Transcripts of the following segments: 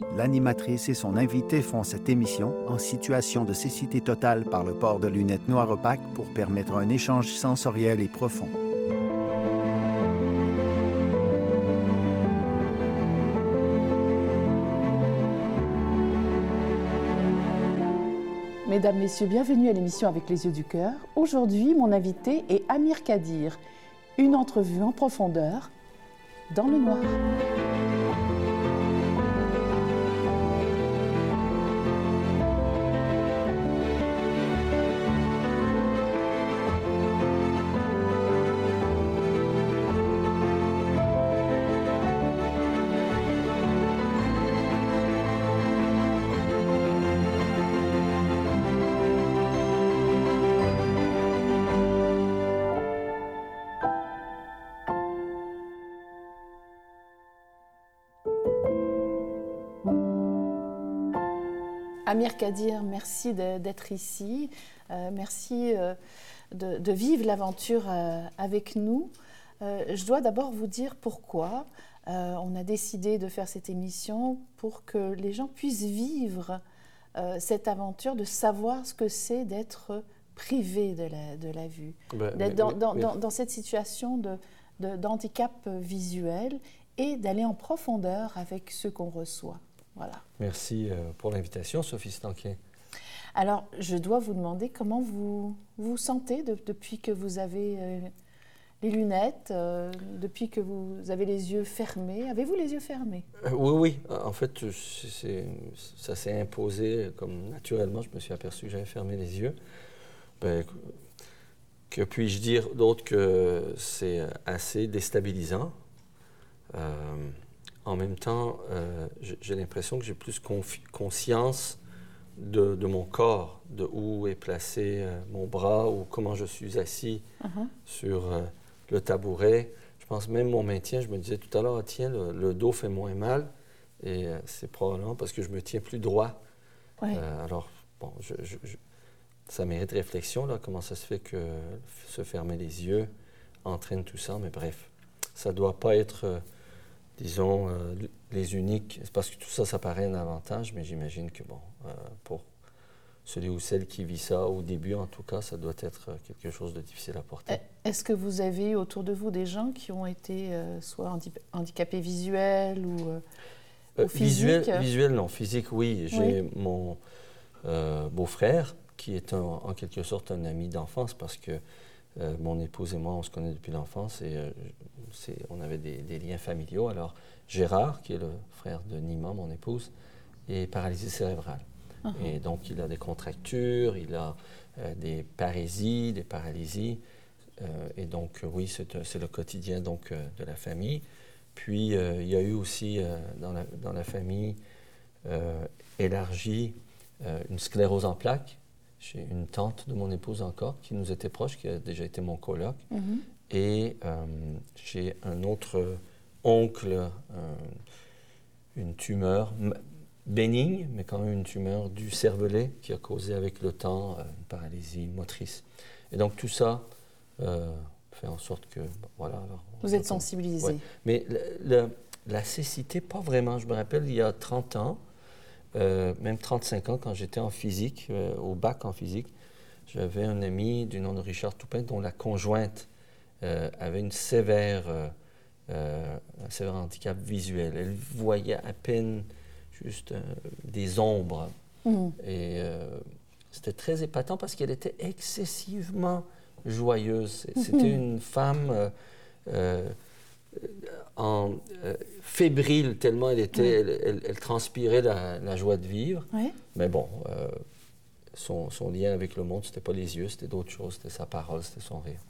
L'animatrice et son invité font cette émission en situation de cécité totale par le port de lunettes noires opaques pour permettre un échange sensoriel et profond. Mesdames, Messieurs, bienvenue à l'émission Avec les yeux du cœur. Aujourd'hui, mon invité est Amir Kadir. Une entrevue en profondeur dans le noir. Amir Kadir, merci d'être ici. Euh, merci euh, de, vivre l'aventure euh, avec nous. je dois d'abord vous dire pourquoi on a décidé de faire cette émission pour que les gens puissent vivre cette aventure, de savoir ce que c'est d'être privé de la, de la vue, d'être dans, dans, dans, cette situation de, d'handicap visuel et d'aller en profondeur avec ce qu'on reçoit. Voilà. Merci euh, pour l'invitation, Sophie Stanquet. Alors, je dois vous demander comment vous vous sentez depuis que vous avez euh, les lunettes, euh, depuis que vous avez les yeux fermés. Avez-vous les yeux fermés? Oui, oui. En fait, ça s'est imposé comme naturellement. Je me suis aperçu que j'avais fermé les yeux. Ben, que puis-je dire d'autre que c'est assez déstabilisant? En même temps, euh, j'ai l'impression que j'ai plus conscience de, mon corps, de où est placé euh, mon bras ou comment je suis assis uh-huh. sur euh, le tabouret. Je pense même mon maintien, je me disais tout à l'heure, ah, tiens, le, dos fait moins mal. Et c'est probablement parce que je me tiens plus droit. alors, bon, ça mérite réflexion, là, comment ça se fait que se fermer les yeux entraîne tout ça. Mais bref, ça ne doit pas être disons, euh, les uniques, parce que tout ça, ça paraît un avantage, mais j'imagine que, bon, euh, pour celui ou celle qui vit ça au début, en tout cas, ça doit être euh, quelque chose de difficile à porter. Est-ce que vous avez autour de vous des gens qui ont été soit handicapés visuels ou, ou visuel, visuel, non. Physique, oui. J'ai mon beau-frère qui est en quelque sorte un ami d'enfance parce que euh, mon épouse et moi, on se connaît depuis l'enfance et euh, on avait des, liens familiaux. Alors, Gérard, qui est le frère de Nima, mon épouse, est paralysé cérébrale. Uh-huh. Et donc, il a des contractures, il a euh, des parésies, des paralysies. et donc, oui, c'est le quotidien donc, de la famille. Puis, il y a eu aussi dans la, dans, la, famille élargie une sclérose en plaques j'ai une tante de mon épouse encore qui nous était proche, qui a déjà été mon coloc. Mhm. Et euh, j'ai un autre oncle, euh, une tumeur bénigne, mais quand même une tumeur du cervelet qui a causé avec le temps euh, une paralysie motrice. Et donc tout ça fait en sorte que, voilà. Vous êtes sensibilisé. Mais la cécité, pas vraiment. Je me rappelle, il y a 30 ans, euh, même 35 ans, quand j'étais en physique, euh, au bac en physique, j'avais un ami du nom de Richard Toupin dont la conjointe euh, avait une sévère, un sévère handicap visuel. Elle voyait à peine juste des ombres. Mmh. Et c'était très épatant parce qu'elle était excessivement joyeuse. C'était une femme en euh, fébrile tellement elle était, elle, transpirait la, joie de vivre. Mais bon, euh, son, lien avec le monde, c'était pas les yeux, c'était d'autres choses, c'était sa parole, c'était son rire.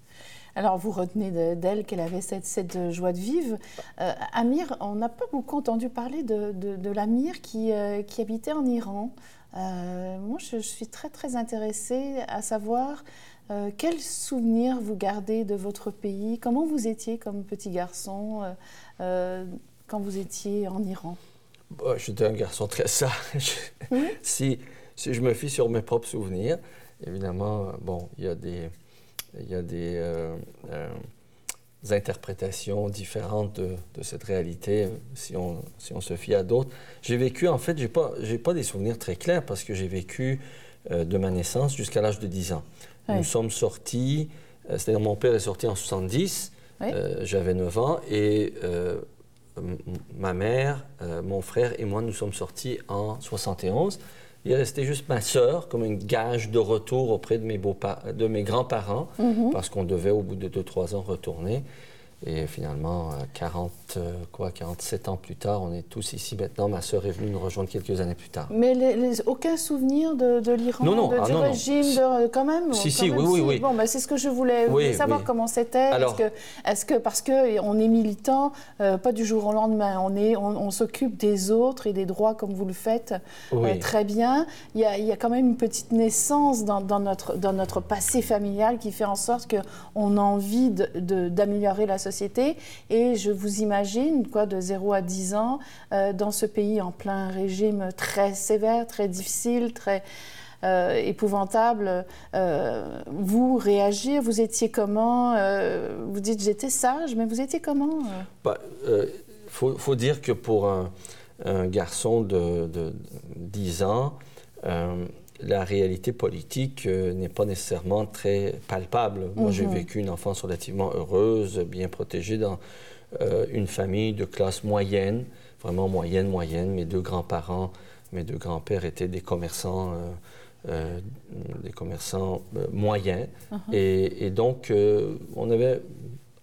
Alors, vous retenez d'elle qu'elle avait cette, cette, joie de vivre. Euh, Amir, on n'a pas beaucoup entendu parler de, de, l'Amir qui, qui, habitait en Iran. moi, je, je, suis très, très intéressée à savoir euh, quels souvenirs vous gardez de votre pays? Comment vous étiez comme petit garçon euh, euh, quand vous étiez en Iran? Bah, J'étais un garçon très sage. si, si je me fie sur mes propres souvenirs, évidemment, bon, il y a des, il y a des, interprétations différentes de, cette réalité, si on, si on se fie à d'autres. J'ai vécu, en fait, je n'ai pas, pas des souvenirs très clairs parce que j'ai vécu euh, de ma naissance jusqu'à l'âge de 10 ans. Nous sommes sortis, euh, c'est-à-dire mon père est sorti en 70, euh, j'avais 9 ans, et ma mère, mon frère et moi, nous sommes sortis en 71. Il est resté juste ma sœur comme une gage de retour auprès de mes, beaux de mes grands-parents, mm-hmm. parce qu'on devait, au bout de 2-3 ans, retourner. Et finalement, 40, euh, euh, quoi, 47 ans plus tard, on est tous ici maintenant. Ma sœur est venue nous rejoindre quelques années plus tard. Mais les, aucun souvenir de, de l'Iran, non, non, de, ah, du régime, de, quand même Si, si, oui, oui, oui. Bon, ben, c'est ce que je voulais, savoir comment c'était. Est-ce que, est que, parce qu'on est militant, euh, pas du jour au lendemain, on, est, on, s'occupe des autres et des droits comme vous le faites très bien. Il y, a, il y, a, quand même une petite naissance dans, dans, notre, dans notre passé familial qui fait en sorte qu'on a envie d'améliorer la et je vous imagine, quoi, de 0 à 10 ans, euh, dans ce pays en plein régime très sévère, très difficile, très euh, épouvantable, euh, vous réagir, vous étiez comment Vous dites j'étais sage, mais vous étiez comment Il bah, faut, dire que pour un, garçon de, de, 10 ans, la réalité politique euh, n'est pas nécessairement très palpable. Moi, j'ai mhm. vécu une enfance relativement heureuse, bien protégée dans euh, une famille de classe moyenne, vraiment moyenne, moyenne. Mes deux grands-parents, mes deux grands-pères étaient des commerçants, euh, des commerçants moyens. Et, et, donc, on avait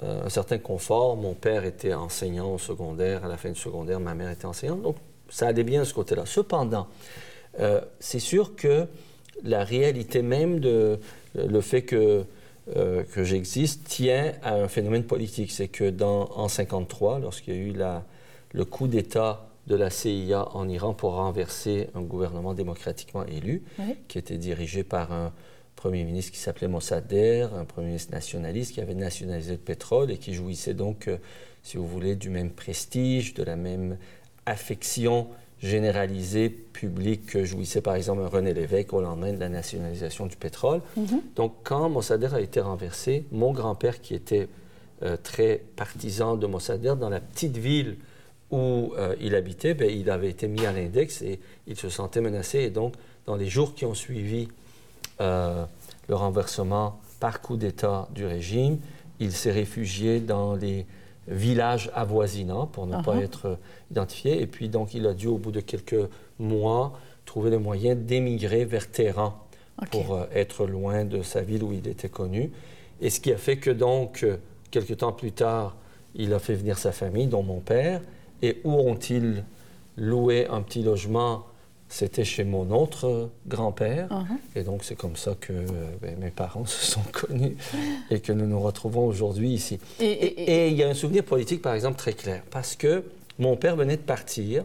un certain confort. Mon père était enseignant au secondaire, à la fin du secondaire, ma mère était enseignante. Donc, ça allait bien de ce côté-là. Cependant, euh, c'est sûr que la réalité même de le fait que, euh, que j'existe tient à un phénomène politique. C'est que dans, en 1953, lorsqu'il y a eu la, le coup d'État de la CIA en Iran pour renverser un gouvernement démocratiquement élu, qui était dirigé par un Premier ministre qui s'appelait Mossadegh, un Premier ministre nationaliste qui avait nationalisé le pétrole et qui jouissait donc, euh, si vous voulez, du même prestige, de la même affection généralisé public que jouissait par exemple René Lévesque au lendemain de la nationalisation du pétrole. Mhm. Donc quand Mossadegh a été renversé, mon grand-père qui était euh, très partisan de Mossadegh dans la petite ville où euh, il habitait, bien, il avait été mis à l'index et il se sentait menacé. Et donc dans les jours qui ont suivi euh, le renversement par coup d'État du régime, il s'est réfugié dans les village avoisinant pour ne pas uh-huh. être identifié. Et puis, donc, il a dû, au bout de quelques mois, trouver le moyen d'émigrer vers Téhéran pour euh, être loin de sa ville où il était connu. Et ce qui a fait que, donc, euh, quelques temps plus tard, il a fait venir sa famille, dont mon père. Et où ont-ils loué un petit logement c'était chez mon autre grand-père. Uh-huh. Et donc, c'est comme ça que euh, ben, mes parents se sont connus et que nous nous retrouvons aujourd'hui ici. Et, il y a un souvenir politique, par exemple, très clair. Parce que mon père venait de partir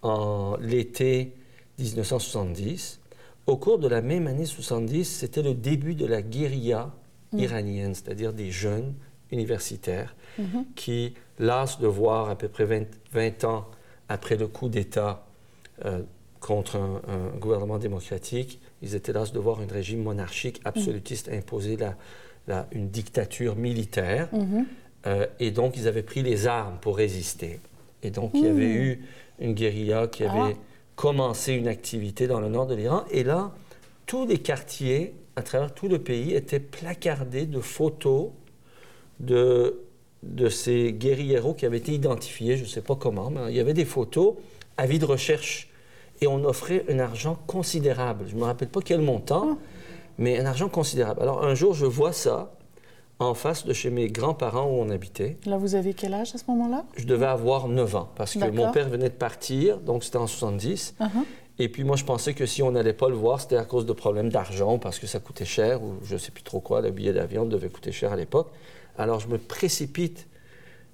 en l'été 1970. Au cours de la même année 70, c'était le début de la guérilla mm. iranienne, c'est-à-dire des jeunes universitaires mm-hmm. qui, las de voir à peu près 20, ans après le coup d'État, euh, contre un, gouvernement démocratique. Ils étaient là de voir un régime monarchique absolutiste imposer la, une dictature militaire. Mhm. Euh, et donc, ils avaient pris les armes pour résister. Et donc, il y avait hmm. eu une guérilla qui avait ah. commencé une activité dans le nord de l'Iran. Et là, tous les quartiers, à travers tout le pays, étaient placardés de photos de, de ces guérilleros qui avaient été identifiés, je ne sais pas comment, mais il y avait des photos, avis de recherche et on offrait un argent considérable. Je ne me rappelle pas quel montant, mais un argent considérable. Alors un jour, je vois ça en face de chez mes grands-parents où on habitait. Là, vous avez quel âge à ce moment-là? Je devais avoir 9 ans parce que mon père venait de partir, donc c'était en 70. Uh-huh. Et puis moi, je pensais que si on n'allait pas le voir, c'était à cause de problèmes d'argent, parce que ça coûtait cher, ou je ne sais plus trop quoi, le billet d'avion devait coûter cher à l'époque. Alors je me précipite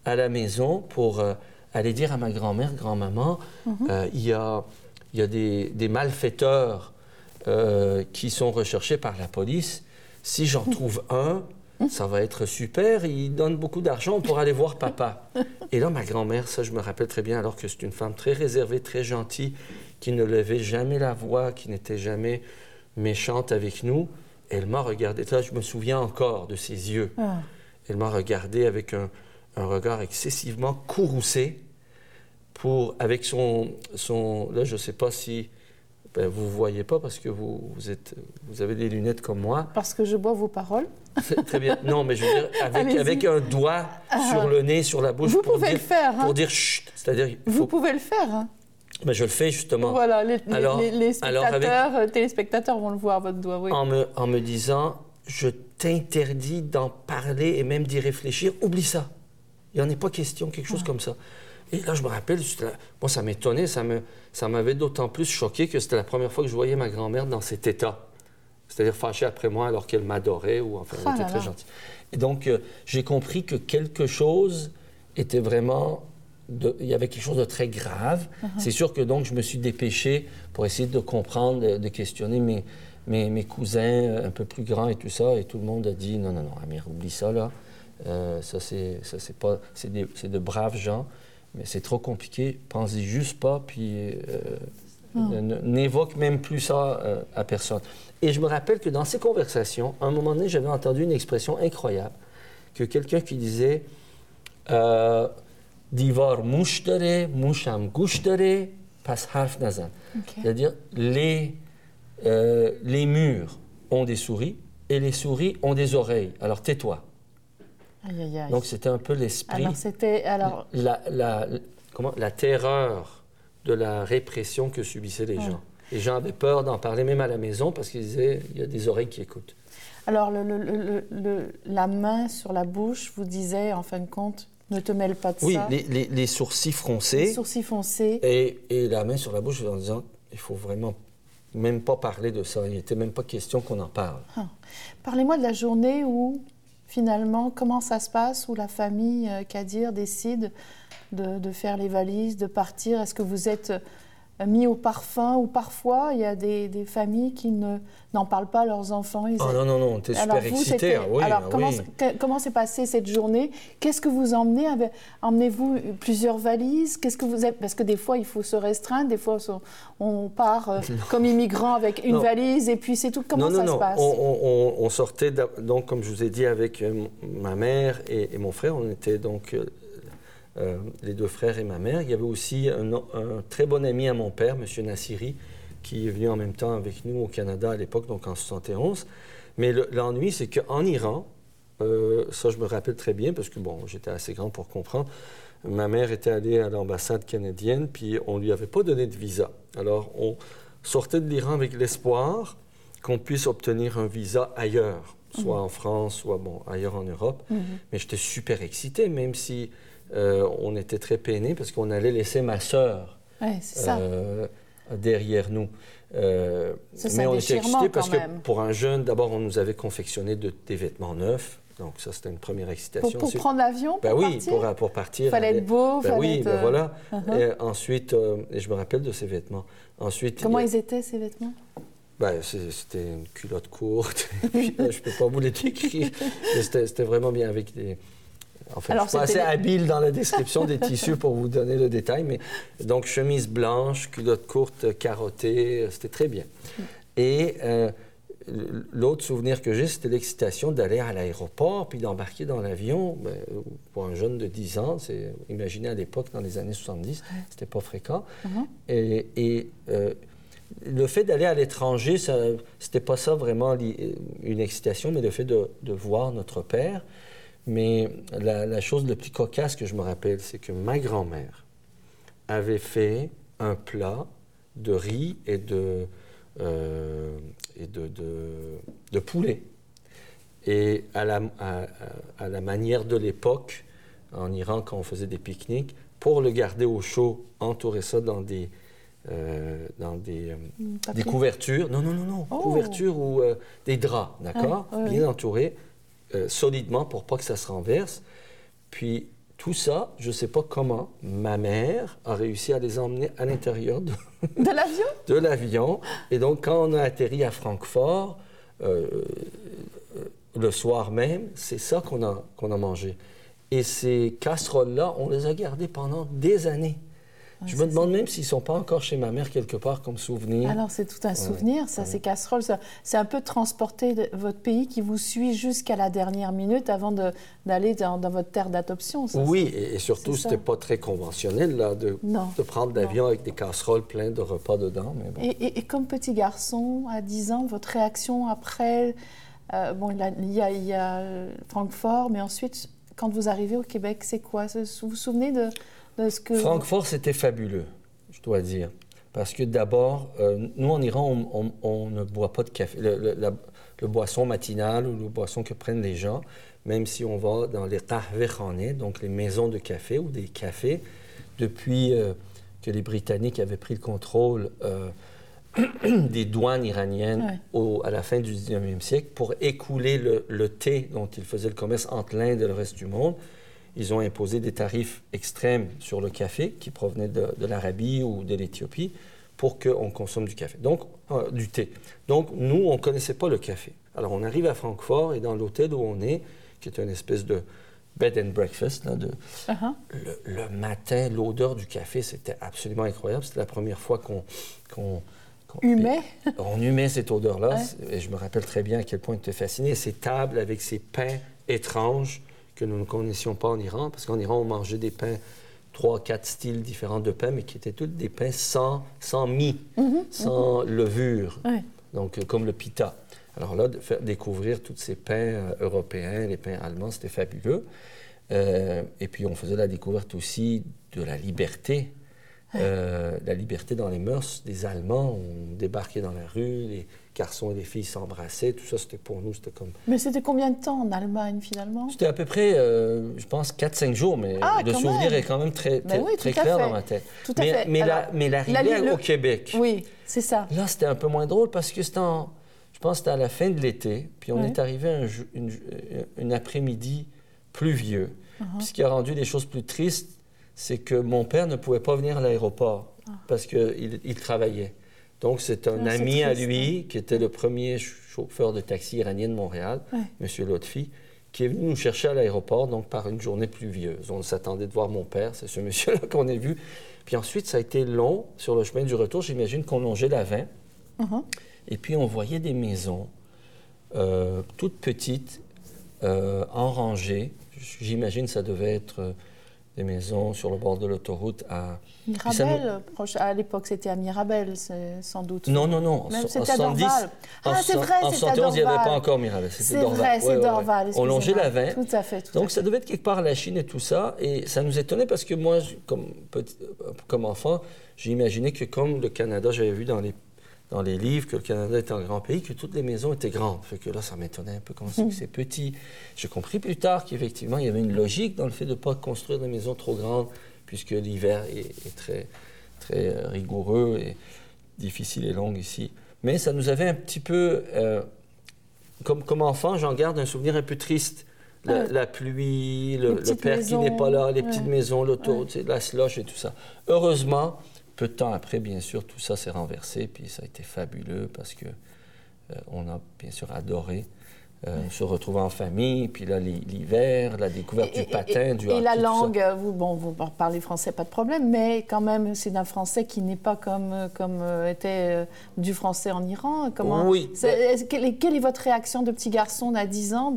à la maison pour euh, aller dire à ma grand-mère, grand-maman, uh-huh. euh, il y a il y a des, malfaiteurs euh, qui sont recherchés par la police. Si j'en trouve un, ça va être super, il donne beaucoup d'argent pour aller voir papa. Et là, ma grand-mère, ça je me rappelle très bien, alors que c'est une femme très réservée, très gentille, qui ne levait jamais la voix, qui n'était jamais méchante avec nous, elle m'a regardé. Là, je me souviens encore de ses yeux. Ah. elle m'a regardé avec un, un regard excessivement courroucé pour, avec son, son là, je ne sais pas si ben, vous ne voyez pas parce que vous, vous, êtes, vous avez des lunettes comme moi. Parce que je bois vos paroles. Très bien. Non, mais je veux dire, avec, avec un doigt Ah. sur le nez, sur la bouche. Vous pour pouvez dire, le faire, hein. Pour dire chut. C'est-à-dire, Vous faut. pouvez le faire. hein. Mais je le fais justement. Voilà, les, les- Alors- les- les alors avec- spectateurs, euh, téléspectateurs vont le voir, votre doigt. Oui. en me, en me disant je t'interdis d'en parler et même d'y réfléchir, oublie ça. Il n'y en est pas question, quelque chose comme ça. Et là, je me rappelle, moi, ça m'étonnait, ça me, ça m'avait d'autant plus choqué que c'était la première fois que je voyais ma grand-mère dans cet état. C'est-à-dire fâchée après moi alors qu'elle m'adorait ou enfin, elle Ah était là très là. gentille. Et donc, euh, j'ai compris que quelque chose était vraiment. de- il y avait quelque chose de très grave. Uh-huh. C'est sûr que donc, je me suis dépêché pour essayer de comprendre, de, de questionner mes, mes, mes cousins euh, un peu plus grands et tout ça. Et tout le monde a dit non, non, non, Amir, oublie ça, là. Euh, ça, c'est pas. C'est de braves gens, mais c'est trop compliqué. Pensez juste pas, puis. euh, ne- N'évoque même plus ça euh, à personne. Et je me rappelle que dans ces conversations, à un moment donné, j'avais entendu une expression incroyable, que quelqu'un qui disait euh, Divar mush dare, musham gush dare, pas harf nazan. C'est-à-dire, les, euh, les murs ont des souris et les souris ont des oreilles. Alors tais-toi. Aïe, aïe, aïe. Donc c'était un peu l'esprit, Alors, c'était. Alors, la, la- comment, la terreur de la répression que subissaient les Ouais. gens. Les gens avaient peur d'en parler même à la maison parce qu'ils disaient il y a des oreilles qui écoutent. alors le, le- le- le- la main sur la bouche vous disait, en fin de compte, ne te mêle pas de Oui, ça. les, les- les sourcils Les froncés sourcils foncés. et, et la main sur la bouche en disant il faut vraiment même pas parler de ça. Il n'était même pas question qu'on en parle. Parlez-moi de la journée où, finalement, comment ça se passe, où la famille euh, Kadir décide de, de faire les valises, de partir? Est-ce que vous êtes mis au parfum ou parfois il y a des, des familles qui ne, n'en parlent pas à leurs enfants ils- Oh non, non, non, on était super c'était- ah oui, alors, ah comment, s'est passée cette journée? Qu'est-ce que vous emmenez Emmenez-vous plusieurs valises? Qu'est-ce que vous Parce que des fois, il faut se restreindre. Des fois, on- part euh, comme immigrant avec une Non. valise et puis c'est tout. Comment non, ça non. se passe? On, on- on- on sortait, donc, comme je vous ai dit, avec euh, ma mère et, et mon frère. On était donc euh, les deux frères et ma mère. Il y avait aussi un, un très bon ami à mon père, M. Nassiri, qui est venu en même temps avec nous au Canada à l'époque, donc en 71. Mais le- l'ennui, c'est qu'en Iran, euh, ça je me rappelle très bien parce que bon, j'étais assez grand pour comprendre. Ma mère était allée à l'ambassade canadienne, puis on lui avait pas donné de visa. Alors on sortait de l'Iran avec l'espoir qu'on puisse obtenir un visa ailleurs, soit en France, soit bon ailleurs en Europe. Mhm. Mais j'étais super excité, même si euh, on était très peinés parce qu'on allait laisser ma sœur Ouais, euh, derrière nous. Euh, Ça, mais on était excités parce que même. pour un jeune, d'abord, on nous avait confectionné de- des vêtements neufs. Donc ça, c'était une première excitation. pour prendre l'avion, ben pour oui, partir pour, pour partir. Fallait aller- être beau, Ben fallait oui, être, ben voilà. uh-huh. Et ensuite, et je me rappelle de ces vêtements. Ensuite, Comment il a- ils étaient ces vêtements? Ben, c'était une culotte courte. Je ne peux pas vous les décrire. C'était vraiment bien avec des. En fait, Alors, je suis pas assez habile dans la description des tissus pour vous donner le détail, mais donc chemise blanche, culotte courte carottée, euh, c'était très bien. Et euh, l'autre souvenir que j'ai, c'était l'excitation d'aller à l'aéroport puis d'embarquer dans l'avion. Ben, pour un jeune de 10 ans, c'est imaginez à l'époque, dans les années 70, c'était pas fréquent. Mhm. Et, et, euh, le fait d'aller à l'étranger, c'était pas ça vraiment une excitation, mais le fait de, de voir notre père. Mais la, la chose la plus cocasse que je me rappelle, c'est que ma grand-mère avait fait un plat de riz et de, euh, et de, de- de poulet. Et à la, à- la manière de l'époque, en Iran, quand on faisait des pique-niques, pour le garder au chaud, entourer ça dans des, euh, dans des, euh, des couvertures. Non, non, non, non. Oh. Couvertures ou euh, des draps, d'accord? Ouais, Bien entourés, euh, solidement pour pas que ça se renverse. Puis tout ça, je ne sais pas comment, ma mère a réussi à les emmener à l'intérieur de, De l'avion? de l'avion. Et donc, quand on a atterri à Francfort, euh, euh, le soir même, c'est ça qu'on a, qu'on a mangé. Et ces casseroles-là, on les a gardées pendant des années. Je me demande même s'ils ne sont pas encore chez ma mère quelque part comme souvenir. Alors c'est tout un souvenir, ça, ces casseroles. C'est un peu transporter votre pays qui vous suit jusqu'à la dernière minute avant d'aller dans, votre terre d'adoption. Oui, et, surtout, c'était pas très conventionnel là, de, de prendre l'avion avec des casseroles pleines de repas dedans. Mais bon. et, et, comme petit garçon, à 10 ans, votre réaction après, euh, bon, il y, a, il y a Francfort, mais ensuite, quand vous arrivez au Québec, c'est quoi? Vous vous souvenez de Francfort, c'était fabuleux, je dois dire. Parce que d'abord, euh, nous en Iran, on, ne boit pas de café. Le, boisson matinale ou le boisson que prennent les gens, même si on va dans les tahvekhaneh, donc les maisons de café ou des cafés, depuis euh, que les Britanniques avaient pris le contrôle euh, des douanes iraniennes à la fin du 19e siècle pour écouler le, le, thé dont ils faisaient le commerce entre l'Inde et le reste du monde ils ont imposé des tarifs extrêmes sur le café qui provenait de, l'Arabie ou de l'Éthiopie pour qu'on consomme du café, donc euh, du thé. Donc nous, on ne connaissait pas le café. Alors on arrive à Francfort et dans l'hôtel où on est, qui est une espèce de bed and breakfast, de, uh-huh. le, matin, l'odeur du café, c'était absolument incroyable. C'était la première fois qu'on... qu'on humait. On humait cette odeur-là. Et je me rappelle très bien à quel point tu es fasciné. Ces tables avec ces pains étranges que nous ne connaissions pas en Iran, parce qu'en Iran, on mangeait des pains, trois, quatre styles différents de pains, mais qui étaient tous des pains sans, sans mie, mhm, sans mhm. levure, donc euh, comme le pita. Alors là, de faire découvrir tous ces pains euh, européens, les pains allemands, c'était fabuleux. Euh, et puis on faisait la découverte aussi de la liberté, la liberté dans les mœurs des Allemands. On débarquait dans la rue, les garçons et les filles s'embrassaient, tout ça, c'était pour nous, c'était comme... Mais c'était combien de temps en Allemagne, finalement? C'était à peu près, euh, je pense, 4-5 jours, mais ah, le souvenir est quand même très, ben très, clair dans ma tête. Tout à mais, fait. Mais, la, mais l'arrivée au Québec... Oui, c'est ça. Là, c'était un peu moins drôle parce que c'était en... Je pense que c'était à la fin de l'été, puis on est arrivé un, une, après-midi pluvieux. Uh-huh. Puis ce qui a rendu les choses plus tristes, c'est que mon père ne pouvait pas venir à l'aéroport ah. parce qu'il il travaillait. Donc, c'est un ami à lui qui était le premier chauffeur de taxi iranien de Montréal, M. Lotfi, qui est venu nous chercher à l'aéroport, donc par une journée pluvieuse. On s'attendait de voir mon père, c'est ce monsieur-là qu'on a vu. Puis ensuite, ça a été long sur le chemin du retour. J'imagine qu'on longeait la 20. Uh-huh. Et puis, on voyait des maisons euh, toutes petites, euh, en rangée. J'imagine ça devait être des maisons sur le bord de l'autoroute à... Mirabel, à l'époque c'était à Mirabel, sans doute. Non, non, non. C'était à Dorval. Ah, c'est vrai, En 71, il n'y avait pas encore Mirabel, c'était Dorval. C'est vrai, c'est Dorval. On longeait la 20. Tout à fait. Donc ça devait être quelque part la Chine et tout ça. Et ça nous étonnait parce que moi, comme, petit, comme enfant, j'ai imaginé que comme le Canada, j'avais vu dans les dans les livres que le Canada est un grand pays, que toutes les maisons étaient grandes. Fait que là, ça m'étonnait un peu comment mm. c'est petit. J'ai compris plus tard qu'effectivement, il y avait une logique dans le fait de ne pas construire des maisons trop grandes, puisque l'hiver est, très, très euh, rigoureux et difficile et long ici. Mais ça nous avait un petit peu... Euh, comme, comme enfant, j'en garde un souvenir un peu triste. La, pluie, le, père qui n'est pas là, les petites maisons, l'autoroute, la slush et tout ça. Heureusement, peu de temps après, bien sûr, tout ça s'est renversé, puis ça a été fabuleux parce que euh, on a bien sûr adoré euh, se retrouver en famille, puis là, l'hiver, la découverte du patin, du Et la langue, vous, bon, vous parlez français, pas de problème, mais quand même, c'est d'un français qui n'est pas comme, comme euh, était du français en Iran. Comment, oui. quelle, est, votre réaction de petit garçon d'à 10 ans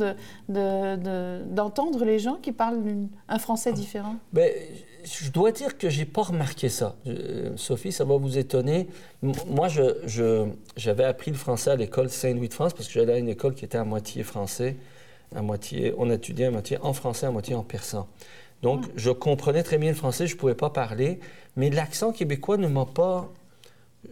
d'entendre de, les gens qui parlent un français différent? Ben, je dois dire que j'ai pas remarqué ça. Sophie, ça va vous étonner. moi, je, j'avais appris le français à l'école Saint-Louis de France parce que j'allais à une école qui était à moitié français, à moitié, on étudiait à moitié en français, à moitié en persan. Donc, ah. je comprenais très bien le français, je ne pouvais pas parler, mais l'accent québécois ne m'a pas...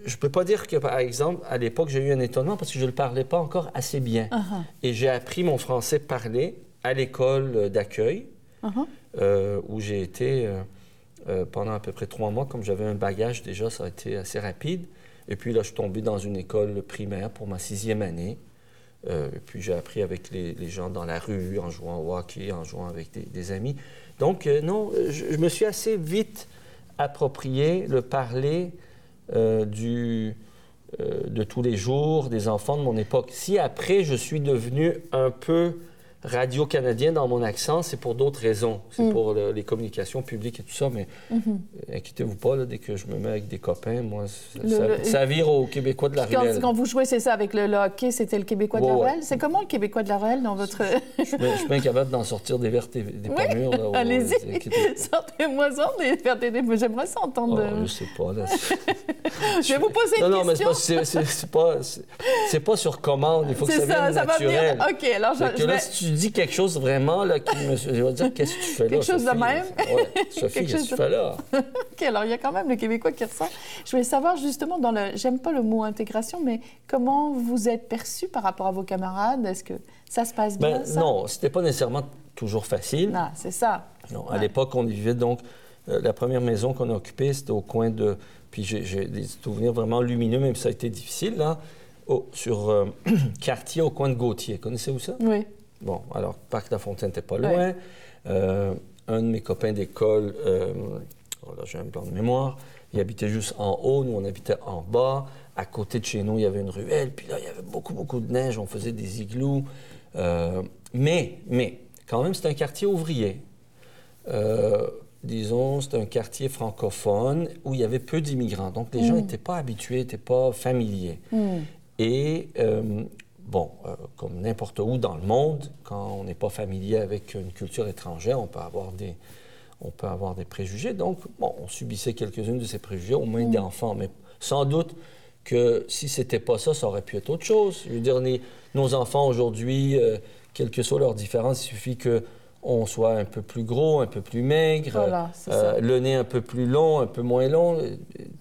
Je ne peux pas dire que, par exemple, à l'époque, j'ai eu un étonnement parce que je ne le parlais pas encore assez bien. Uh-huh. Et j'ai appris mon français parlé à l'école d'accueil, uh-huh. euh, où j'ai été... Euh, euh, pendant à peu près trois mois. Comme j'avais un bagage déjà, ça a été assez rapide. Et puis là, je suis tombé dans une école primaire pour ma sixième année. Euh, et puis j'ai appris avec les, gens dans la rue, en jouant au hockey, en jouant avec des, amis. Donc euh, non, je, me suis assez vite approprié le parler du, de tous les jours des enfants de mon époque. Si après je suis devenu un peu radio-canadien dans mon accent, c'est pour d'autres raisons. C'est mm. pour les communications publiques et tout ça, mais mm-hmm. inquiétez-vous pas, là, dès que je me mets avec des copains, moi, ça, vire au Québécois de la Ruelle. Quand vous jouez, c'est ça, avec le, hockey, c'était le Québécois de la Ruelle? C'est comment le Québécois de la Ruelle dans votre... je, suis bien capable d'en sortir des vertes et des mûres. Allez-y, sortez-moi-en des vertes et des J'aimerais ça entendre... Oh, je sais pas, là. je vais vous poser une non, question. Non, mais c'est pas, pas, pas, sur commande, il faut que ça, vienne ça naturel. Va venir... OK, alors je, tu dis quelque chose vraiment là, qui me... Je vais dire, qu'est-ce que tu fais là, Quelque chose de même? Ouais, Sophie, qu'est-ce que tu fais là? OK, alors il y a quand même le Québécois qui ressent. Je voulais savoir justement, dans le... J'aime pas le mot intégration, mais comment vous êtes perçu par rapport à vos camarades? Est-ce que ça se passe bien, ben, ça? Non, c'était pas nécessairement toujours facile. Ah, c'est ça. Non, à l'époque, on vivait donc... Euh, la première maison qu'on a occupée, c'était au coin de... Puis j'ai des souvenirs vraiment lumineux, même si ça a été difficile, là sur euh, quartier au coin de Gauthier. Connaissez-vous ça? Oui. Bon, alors, Parc de la Fontaine n'était pas loin. Euh, un de mes copains d'école, euh, oh là, j'ai un blanc de mémoire, il habitait juste en haut, nous on habitait en bas. À côté de chez nous, il y avait une ruelle, puis là, il y avait beaucoup, beaucoup de neige, on faisait des igloos. mais, mais, quand même, c'était un quartier ouvrier. disons, c'était un quartier francophone où il y avait peu d'immigrants. Donc, les gens n'étaient mm. pas habitués, n'étaient pas familiers. Mm. Et euh, bon, euh, comme n'importe où dans le monde, quand on n'est pas familier avec une culture étrangère, on peut avoir des, on peut avoir des préjugés. Donc, bon, on subissait quelques-unes de ces préjugés, au moins des enfants. Mais sans doute que si c'était pas ça, ça aurait pu être autre chose. Je veux dire, nos enfants aujourd'hui, euh, quelle que soit leur différence, il suffit que on soit un peu plus gros, un peu plus maigre, euh, le nez un peu plus long, un peu moins long.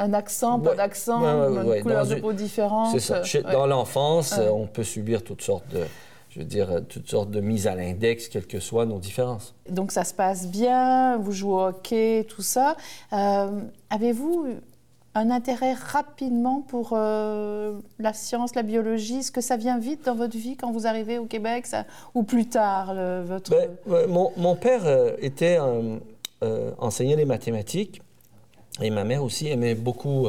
Un accent, pas d'accent, une couleur de peau différente. C'est ça. Dans l'enfance, on peut subir toutes sortes de, je veux dire, toutes sortes de mises à l'index, quelles que soient nos différences. Donc ça se passe bien, vous jouez au hockey, tout ça. Euh, avez-vous un intérêt rapidement pour euh, la science, la biologie Est-ce que ça vient vite dans votre vie quand vous arrivez au Québec ou plus tard votre... Ben, mon, père euh, était euh, enseignait les mathématiques et ma mère aussi aimait beaucoup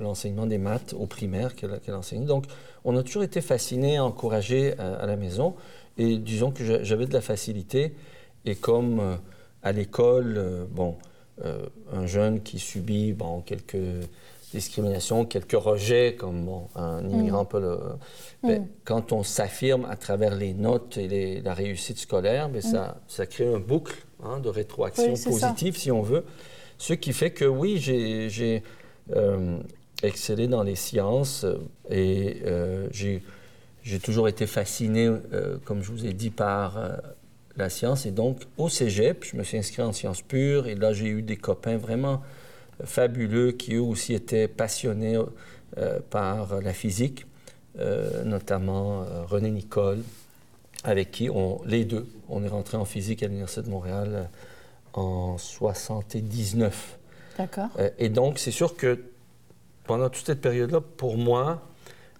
l'enseignement des maths au primaire qu'elle enseignait. Donc on a toujours été fascinés, encouragés à, à la maison et disons que j'avais de la facilité et comme à l'école, bon, un jeune qui subit bon, quelques discrimination, quelques rejets, comme bon, un mm. immigrant peut le... Ben, mm. Quand on s'affirme à travers les notes et la réussite scolaire, ben, ça, mm. ça, crée un boucle hein, de rétroaction positive, si on veut. Ce qui fait que oui, j'ai euh, excellé dans les sciences euh, et euh, j'ai toujours été fasciné, comme je vous ai dit, par la science. Et donc, au cégep, je me suis inscrit en sciences pures et là, j'ai eu des copains vraiment fabuleux qui eux aussi étaient passionnés euh, par la physique, euh, notamment euh, René Nicole, avec qui on, les deux, on est rentré en physique à l'Université de Montréal en 79. D'accord. et donc, c'est sûr que pendant toute cette période-là, pour moi,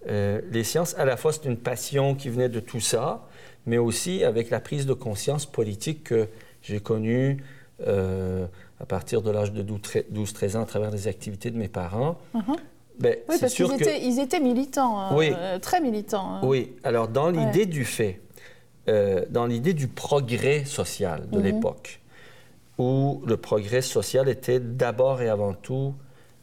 les sciences, à la fois, c'est une passion qui venait de tout ça, mais aussi avec la prise de conscience politique que j'ai connue à partir de l'âge de 12-13 ans à travers les activités de mes parents. Uh-huh. Ben, oui, parce qu'ils étaient, ils étaient militants, hein, oui. Euh, très militants. Hein. Oui, alors dans l'idée du fait, euh, dans l'idée du progrès social de mm-hmm. l'époque, où le progrès social était d'abord et avant tout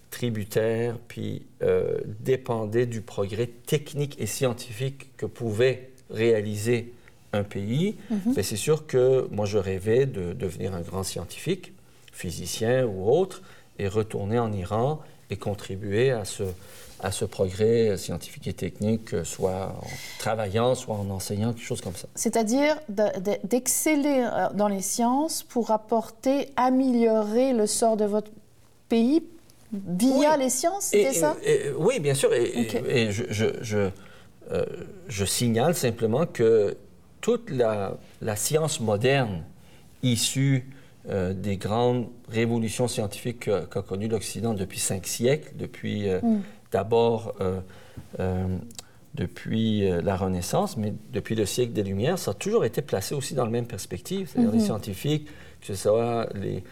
tributaire, puis euh, dépendait du progrès technique et scientifique que pouvait réaliser un pays, mm-hmm. ben, c'est sûr que moi je rêvais de devenir un grand scientifique physicien ou autre, et retourner en Iran et contribuer à ce, à ce progrès scientifique et technique, soit en travaillant, soit en enseignant, quelque chose comme ça. C'est-à-dire d'exceller euh, dans les sciences pour apporter, améliorer le sort de votre pays via les sciences, c'était ça? Oui, bien sûr. Et, je, je, je, euh, je, signale simplement que toute la, la science moderne issue euh, des grandes révolutions scientifiques qu'a connues l'Occident depuis cinq siècles, depuis euh, mm. d'abord euh, depuis la Renaissance, mais depuis le siècle des Lumières, ça a toujours été placé aussi dans la même perspective, c'est-à-dire les mm-hmm. scientifiques, que ce soit les,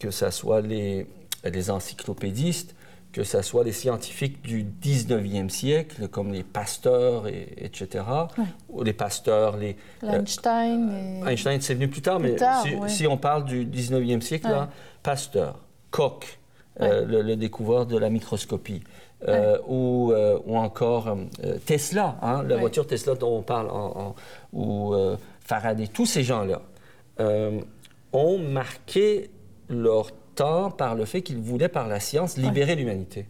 que ça soit les, les encyclopédistes, que ce soit les scientifiques du 19e siècle, comme les pasteurs, et, etc., ou les pasteurs, les... Euh, Einstein. Einstein, c'est venu plus tard, mais si, on parle du 19e siècle, là, Pasteur, Koch, euh, le, découvreur de la microscopie, euh, ou, ou, encore Tesla, hein, la voiture Tesla dont on parle, en, ou Faraday, tous ces gens-là ont marqué leur temps par le fait qu'il voulait, par la science, libérer l'humanité,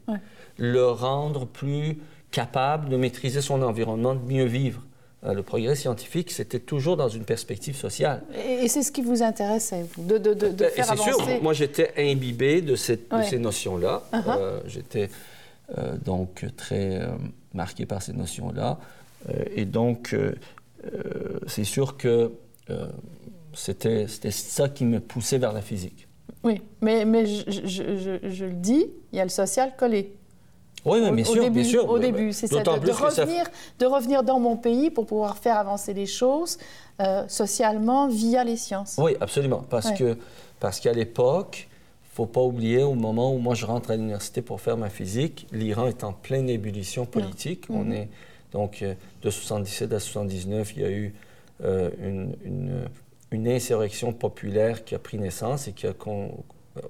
le rendre plus capable de maîtriser son environnement, de mieux vivre. Euh, le progrès scientifique, c'était toujours dans une perspective sociale. Et, c'est ce qui vous intéressait, de, de, de, de ben, faire avancer... C'est sûr, moi j'étais imbibé de, cette, ces notions-là. Uh-huh. Euh, j'étais euh, donc très marqué par ces notions-là. et donc, c'est sûr que c'était ça qui me poussait vers la physique. Oui, mais, mais je, je, je, le dis, il y a le social collé. Oui, mais bien, sûr, début, bien sûr. Au début, c'est ça, de, revenir, de revenir dans mon pays pour pouvoir faire avancer les choses euh, socialement via les sciences. Oui, absolument. Parce que parce qu'à l'époque, il ne faut pas oublier, au moment où moi je rentre à l'université pour faire ma physique, l'Iran est en pleine ébullition politique. On mhm. est donc euh, de 77 à 79, il y a eu euh, une, une une insurrection populaire qui a pris naissance et qui a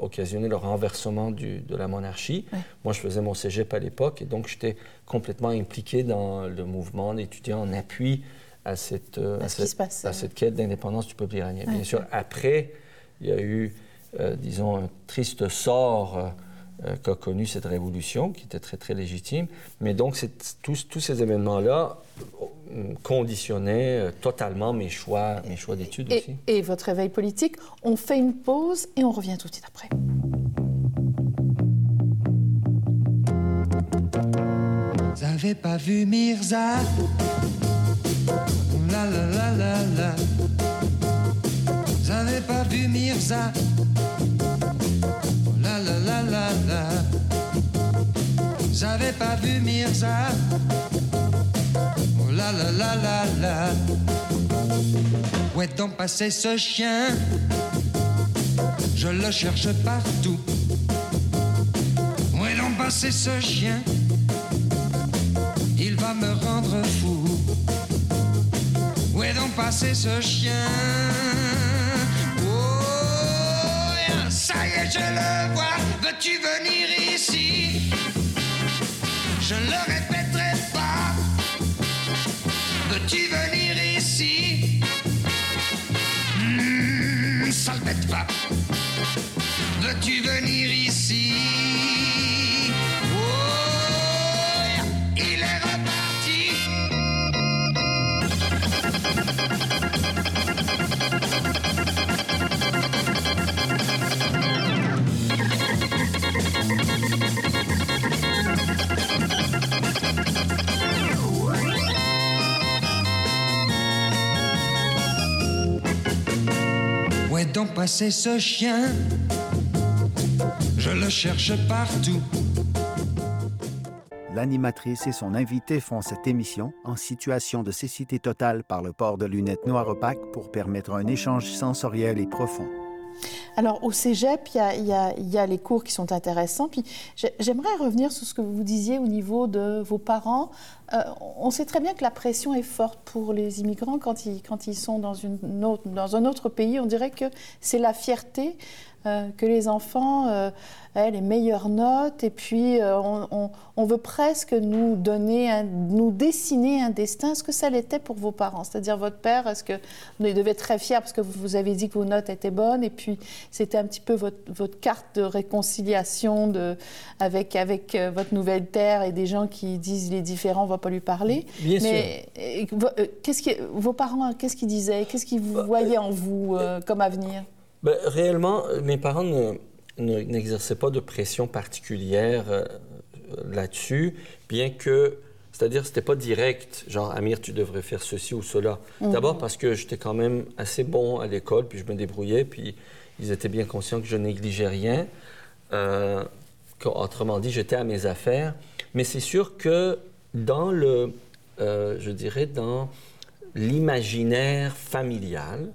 occasionné le renversement de la monarchie. Moi, je faisais mon cégep à l'époque et donc j'étais complètement impliqué dans le mouvement d'étudiants en appui à cette, euh, à, cette, quête d'indépendance du peuple iranien. Bien sûr, après, il y a eu, euh, disons, un triste sort. Euh, qu'a connu cette révolution, qui était très, très légitime. Mais donc, tous, tous ces événements-là conditionnaient euh, totalement mes choix, mes choix d'études aussi. Et votre réveil politique, on fait une pause et on revient tout de suite après. Vous avez pas vu Mirza? La la la la la. Vous avez pas vu Mirza? La la la la la. Vous avez pas vu Mirza? La la la la la. Où est donc passé ce chien Je le cherche partout. Où est donc passé ce chien Il va me rendre fou. Où est donc passé ce chien Oh, ça y est, je le vois. Veux-tu venir ici? Je le Veux-tu venir ici? Mmh, Ça le bête pas. Veux-tu venir ici? Donc passé ce chien Je le cherche partout. L'animatrice et son invité font cette émission en situation de cécité totale par le port de lunettes noires opaques pour permettre un échange sensoriel et profond. Alors, au cégep, il y, a, les cours qui sont intéressants. Puis, j'aimerais revenir sur ce que vous disiez au niveau de vos parents. Euh, on sait très bien que la pression est forte pour les immigrants quand ils, quand ils sont dans, une autre, dans un autre pays. On dirait que c'est la fierté euh, que les enfants euh, aient les meilleures notes et puis euh, on, veut presque nous donner, nous dessiner un destin. Est-ce que ça l'était pour vos parents C'est-à-dire votre père, est-ce que devez être très fier parce que vous avez dit que vos notes étaient bonnes? Et puis c'était un petit peu votre, carte de réconciliation de, avec, avec votre nouvelle terre et des gens qui disent les différents, on pas lui parler. Bien Mais qu'est-ce que vos parents, qu'est-ce qu'ils disaient? Qu'est-ce qu'ils bah, voyaient en vous comme avenir? Ben, réellement, mes parents n'exerçaient pas de pression particulière euh, là-dessus, bien que, c'est-à-dire, c'était pas direct, genre, Amir, tu devrais faire ceci ou cela. Mhm. D'abord parce que j'étais quand même assez bon à l'école, puis je me débrouillais, puis ils étaient bien conscients que je négligeais rien. Euh, autrement dit, j'étais à mes affaires. Mais c'est sûr que dans le, euh, je dirais, dans l'imaginaire familial,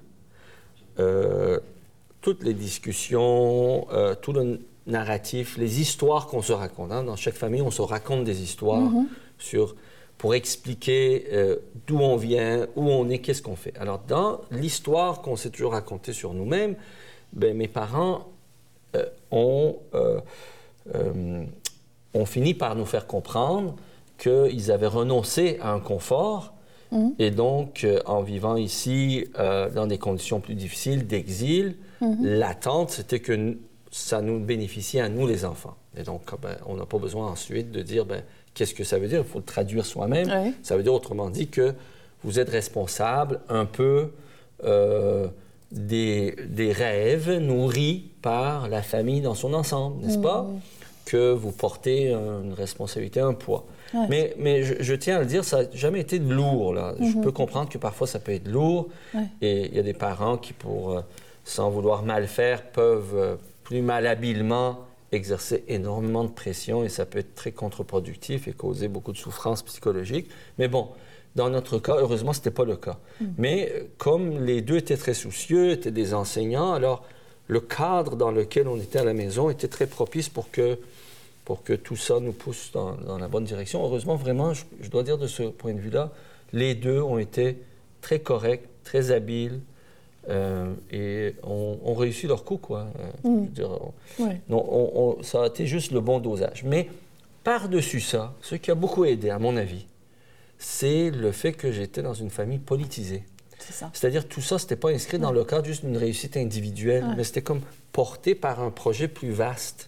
toutes les discussions, euh, tout le narratifs, les histoires qu'on se raconte. hein. Dans chaque famille, on se raconte des histoires sur, pour expliquer euh, d'où on vient, où on est, qu'est-ce qu'on fait. Alors, dans l'histoire qu'on s'est toujours racontée sur nous-mêmes, ben, mes parents euh, ont, euh, euh, ont fini par nous faire comprendre qu'ils avaient renoncé à un confort. Et donc, euh, en vivant ici euh, dans des conditions plus difficiles d'exil, l'attente, c'était que ça nous bénéficie à nous, les enfants. Et donc, euh, ben, on n'a pas besoin ensuite de dire ben, qu'est-ce que ça veut dire? Il faut le traduire soi-même. Ça veut dire autrement dit que vous êtes responsable un peu euh, des, des rêves nourris par la famille dans son ensemble, n'est-ce pas? Que vous portez une responsabilité, un poids. Ouais. Mais, mais je, je tiens à le dire, ça n'a jamais été lourd. Là. Je peux comprendre que parfois ça peut être lourd. Ouais. Et il y a des parents qui, pour, euh, sans vouloir mal faire, peuvent euh, plus malhabilement exercer énormément de pression et ça peut être très contre-productif et causer beaucoup de souffrance psychologique. Mais bon, dans notre cas, heureusement, ce n'était pas le cas. Mais euh, comme les deux étaient très soucieux, étaient des enseignants, alors le cadre dans lequel on était à la maison était très propice pour que, pour que tout ça nous pousse dans, dans la bonne direction. Heureusement, vraiment, je, je dois dire de ce point de vue-là, les deux ont été très corrects, très habiles euh, et ont, réussi leur coup, quoi. Euh, je veux dire, on- Ouais. non, on- on- ça a été juste le bon dosage. Mais par-dessus ça, ce qui a beaucoup aidé, à mon avis, c'est le fait que j'étais dans une famille politisée. C'est-à-dire tout ça, c'était pas inscrit dans le cadre juste d'une réussite individuelle, Ouais. mais c'était comme porté par un projet plus vaste.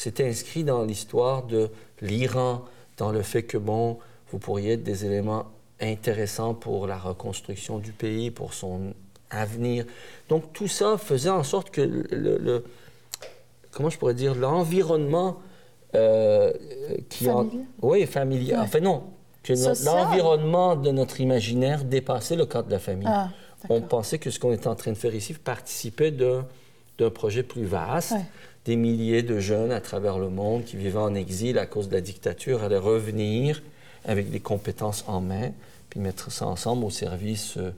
C'était inscrit dans l'histoire de l'Iran, dans le fait que, bon, vous pourriez être des éléments intéressants pour la reconstruction du pays, pour son avenir. Donc tout ça faisait en sorte que le, le- le- comment je pourrais dire, l'environnement euh, qui en- oui, familier. Ouais. Enfin non, que l'environnement de notre imaginaire dépassait le cadre de la famille. Ah, On pensait que ce qu'on était en train de faire ici participait d'un d'un projet plus vaste. Ouais. Des milliers de jeunes à travers le monde qui vivaient en exil à cause de la dictature allaient revenir avec des compétences en main, puis mettre ça ensemble au service, euh,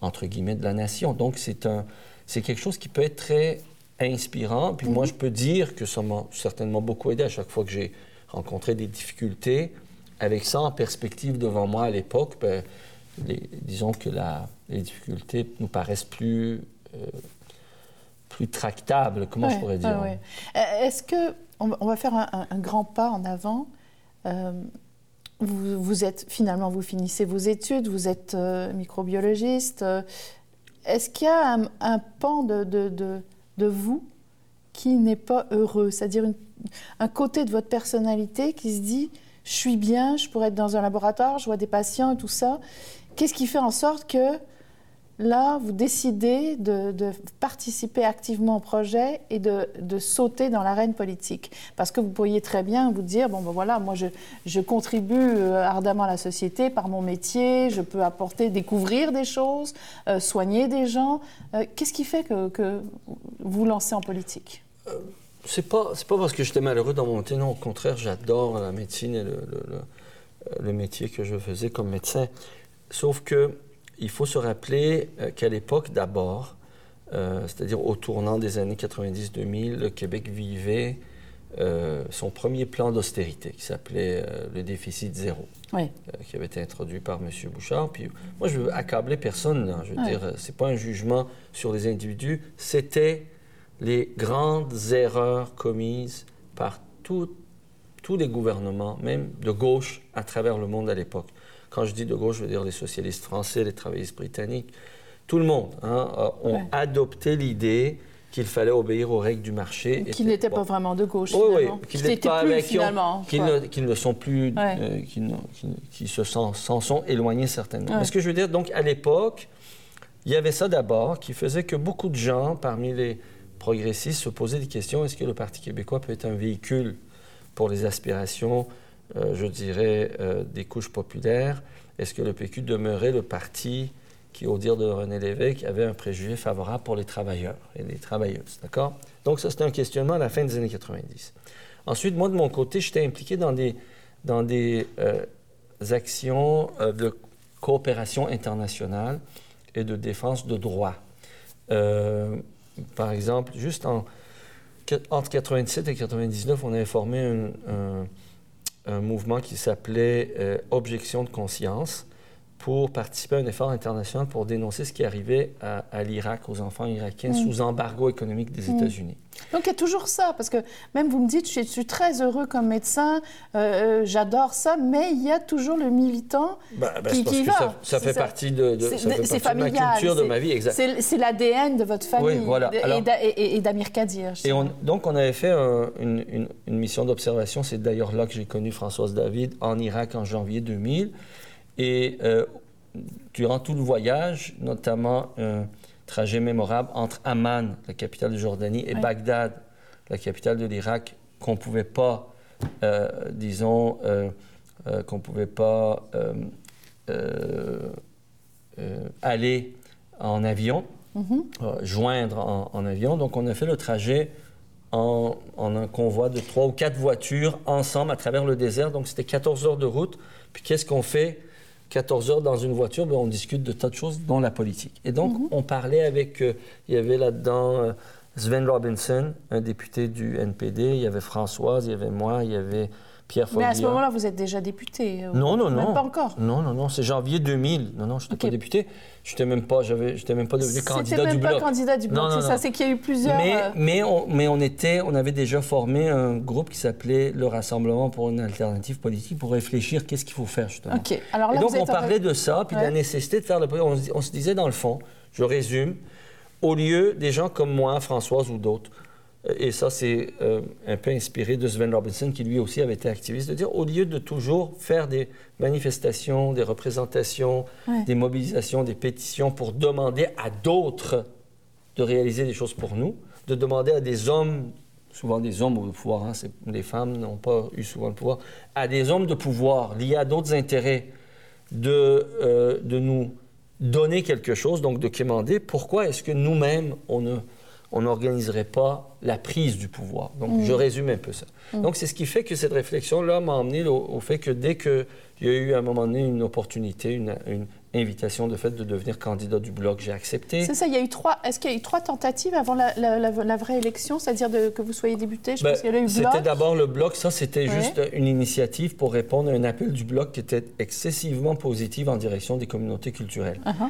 entre guillemets, de la nation. Donc, c'est un, c'est quelque chose qui peut être très inspirant. Puis moi, je peux dire que ça m'a certainement beaucoup aidé à chaque fois que j'ai rencontré des difficultés. Avec ça en perspective devant moi à l'époque, ben, disons que la- les difficultés nous paraissent plus, euh, plus tractables, comment je pourrais dire. ouais, ouais. Euh, Est-ce que on va, faire un, grand pas en avant Euh, vous, vous êtes finalement vous finissez vos études, vous êtes euh, microbiologiste. Est-ce qu'il y a un, un pan de, de, de, de vous qui n'est pas heureux, c'est-à-dire un côté de votre personnalité qui se dit je suis bien, je pourrais être dans un laboratoire, je vois des patients et tout ça. Qu'est-ce qui fait en sorte que là, vous décidez de, participer activement au projet et de, sauter dans l'arène politique Parce que vous pourriez très bien vous dire, bon ben voilà, moi je, contribue euh, ardemment à la société par mon métier, je peux apporter, découvrir des choses, euh, soigner des gens. Euh, Qu'est-ce qui fait que, que vous lancez en politique? C'est pas, pas parce que j'étais malheureux dans mon métier, non. Au contraire, j'adore la médecine et le métier que je faisais comme médecin. Sauf que il faut se rappeler euh, qu'à l'époque, d'abord, euh, c'est-à-dire au tournant des années 90-2000, le Québec vivait euh, son premier plan d'austérité qui s'appelait euh, le déficit zéro. Oui. qui avait été introduit par M. Bouchard. Puis moi, je veux accabler personne. là. Je veux dire, c'est pas un jugement sur les individus. C'était les grandes erreurs commises par tout- tous les gouvernements, même de gauche, à travers le monde à l'époque. Quand je dis de gauche, je veux dire les socialistes français, les travaillistes britanniques. Tout le monde hein, ont Ouais. adopté l'idée qu'il fallait obéir aux règles du marché. Qui bon. pas vraiment de gauche, Oui, oui, finalement. qu'ils Qui n'étaient pas plus, avec- qui finalement. qu'ils quoi. ne, ne sont plus, Ouais. euh, qui, ne- qui qui se sont, s'en sont éloignés certainement. Ouais. Mais ce que je veux dire, donc, à l'époque, il y avait ça d'abord qui faisait que beaucoup de gens, parmi les progressistes, se posaient des questions. Est-ce que le Parti québécois peut être un véhicule pour les aspirations, je dirais, euh, des couches populaires? Est-ce que le PQ demeurait le parti qui, au dire de René Lévesque, avait un préjugé favorable pour les travailleurs et les travailleuses, d'accord? Donc ça, c'était un questionnement à la fin des années 90. Ensuite, moi, de mon côté, j'étais impliqué dans des, dans des euh, actions euh, de coopération internationale et de défense de droits. Euh, par exemple, juste en entre 97 et 99, on avait formé un- un mouvement qui s'appelait euh, Objection de conscience pour participer à un effort international pour dénoncer ce qui arrivait à, à l'Irak, aux enfants irakiens Mm. sous embargo économique des États-Unis. Donc il y a toujours ça, parce que même vous me dites, je suis, très heureux comme médecin, euh, euh, j'adore ça, mais il y a toujours le militant Ben, ben, qui, va. ça, fait partie de, de- C'est- ça fait c'est partie de ma culture, de ma vie, exact. C'est l'ADN de votre famille Oui, voilà. et Alors- d'Amir Kadir. Et on- donc, on avait fait un- une, une- une mission d'observation. C'est d'ailleurs là que j'ai connu Françoise David en Irak en janvier 2000. Et euh, durant tout le voyage, notamment un trajet mémorable entre Amman, la capitale de Jordanie, et Ouais. Bagdad, la capitale de l'Irak, qu'on ne pouvait pas, euh, disons, euh, euh, qu'on ne pouvait pas euh, euh, euh, aller en avion, Mhm. euh, joindre en, en avion. Donc, on a fait le trajet en, en un convoi de trois ou quatre voitures ensemble à travers le désert. Donc, c'était 14 heures de route. Puis, qu'est-ce qu'on fait? 14 heures dans une voiture? Bien, on discute de tas de choses, dont la politique. Et donc, on parlait avec... euh, il y avait là-dedans euh, Sven Robinson, un député du NPD. Il y avait Françoise, il y avait moi, il y avait Pierre Mais à ce moment-là, vous êtes déjà député. euh, Non, non, même non. Pas encore. Non, non, non. C'est janvier 2000. Non, non, je n'étais pas député. Je n'étais même pas, j'étais même pas devenu candidat même du pas bloc. candidat du bloc, c'est ça, c'est qu'il y a eu plusieurs. Mais, euh, mais, on, mais on était, on avait déjà formé un groupe qui s'appelait le Rassemblement pour une alternative politique pour réfléchir qu'est-ce qu'il faut faire justement. Ok. Alors là, Et donc vous êtes on en- parlait de ça, puis de la nécessité de faire le. On, se- on se disait dans le fond, je résume, au lieu des gens comme moi, Françoise ou d'autres, et ça c'est euh, un peu inspiré de Sven Robinson qui lui aussi avait été activiste, de dire au lieu de toujours faire des manifestations, des représentations, Ouais. des mobilisations, des pétitions pour demander à d'autres de réaliser des choses pour nous, de demander à des hommes, souvent des hommes au pouvoir, hein, les femmes n'ont pas eu souvent le pouvoir, à des hommes de pouvoir liés à d'autres intérêts, de, euh, de nous donner quelque chose, donc de quémander, pourquoi est-ce que nous-mêmes, on ne on n'organiserait pas la prise du pouvoir. Donc, je résume un peu ça. Donc, c'est ce qui fait que cette réflexion-là m'a emmené au, au fait que dès qu'il y a eu à un moment donné une opportunité, une, une invitation de fait de devenir candidat du Bloc, j'ai accepté. C'est ça, il y a eu trois. Est-ce qu'il y a eu trois tentatives avant la, la- la- la vraie élection, c'est-à-dire que vous soyez député? Je Ben, pense qu'il y a eu C'était d'abord le bloc. Ça, c'était Ouais. juste une initiative pour répondre à un appel du bloc qui était excessivement positif en direction des communautés culturelles, Uh-huh.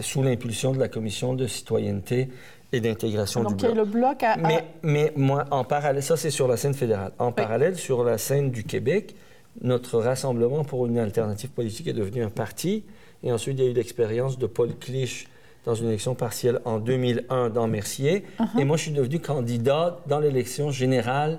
sous l'impulsion de la commission de citoyenneté et d'intégration Donc du bloc. le bloc à. Mais, mais moi, en parallèle, ça c'est sur la scène fédérale. En parallèle, sur la scène du Québec, notre Rassemblement pour une alternative politique est devenu un parti. Et ensuite, il y a eu l'expérience de Paul Clich dans une élection partielle en 2001 dans Mercier. Uh-huh. Et moi, je suis devenu candidat dans l'élection générale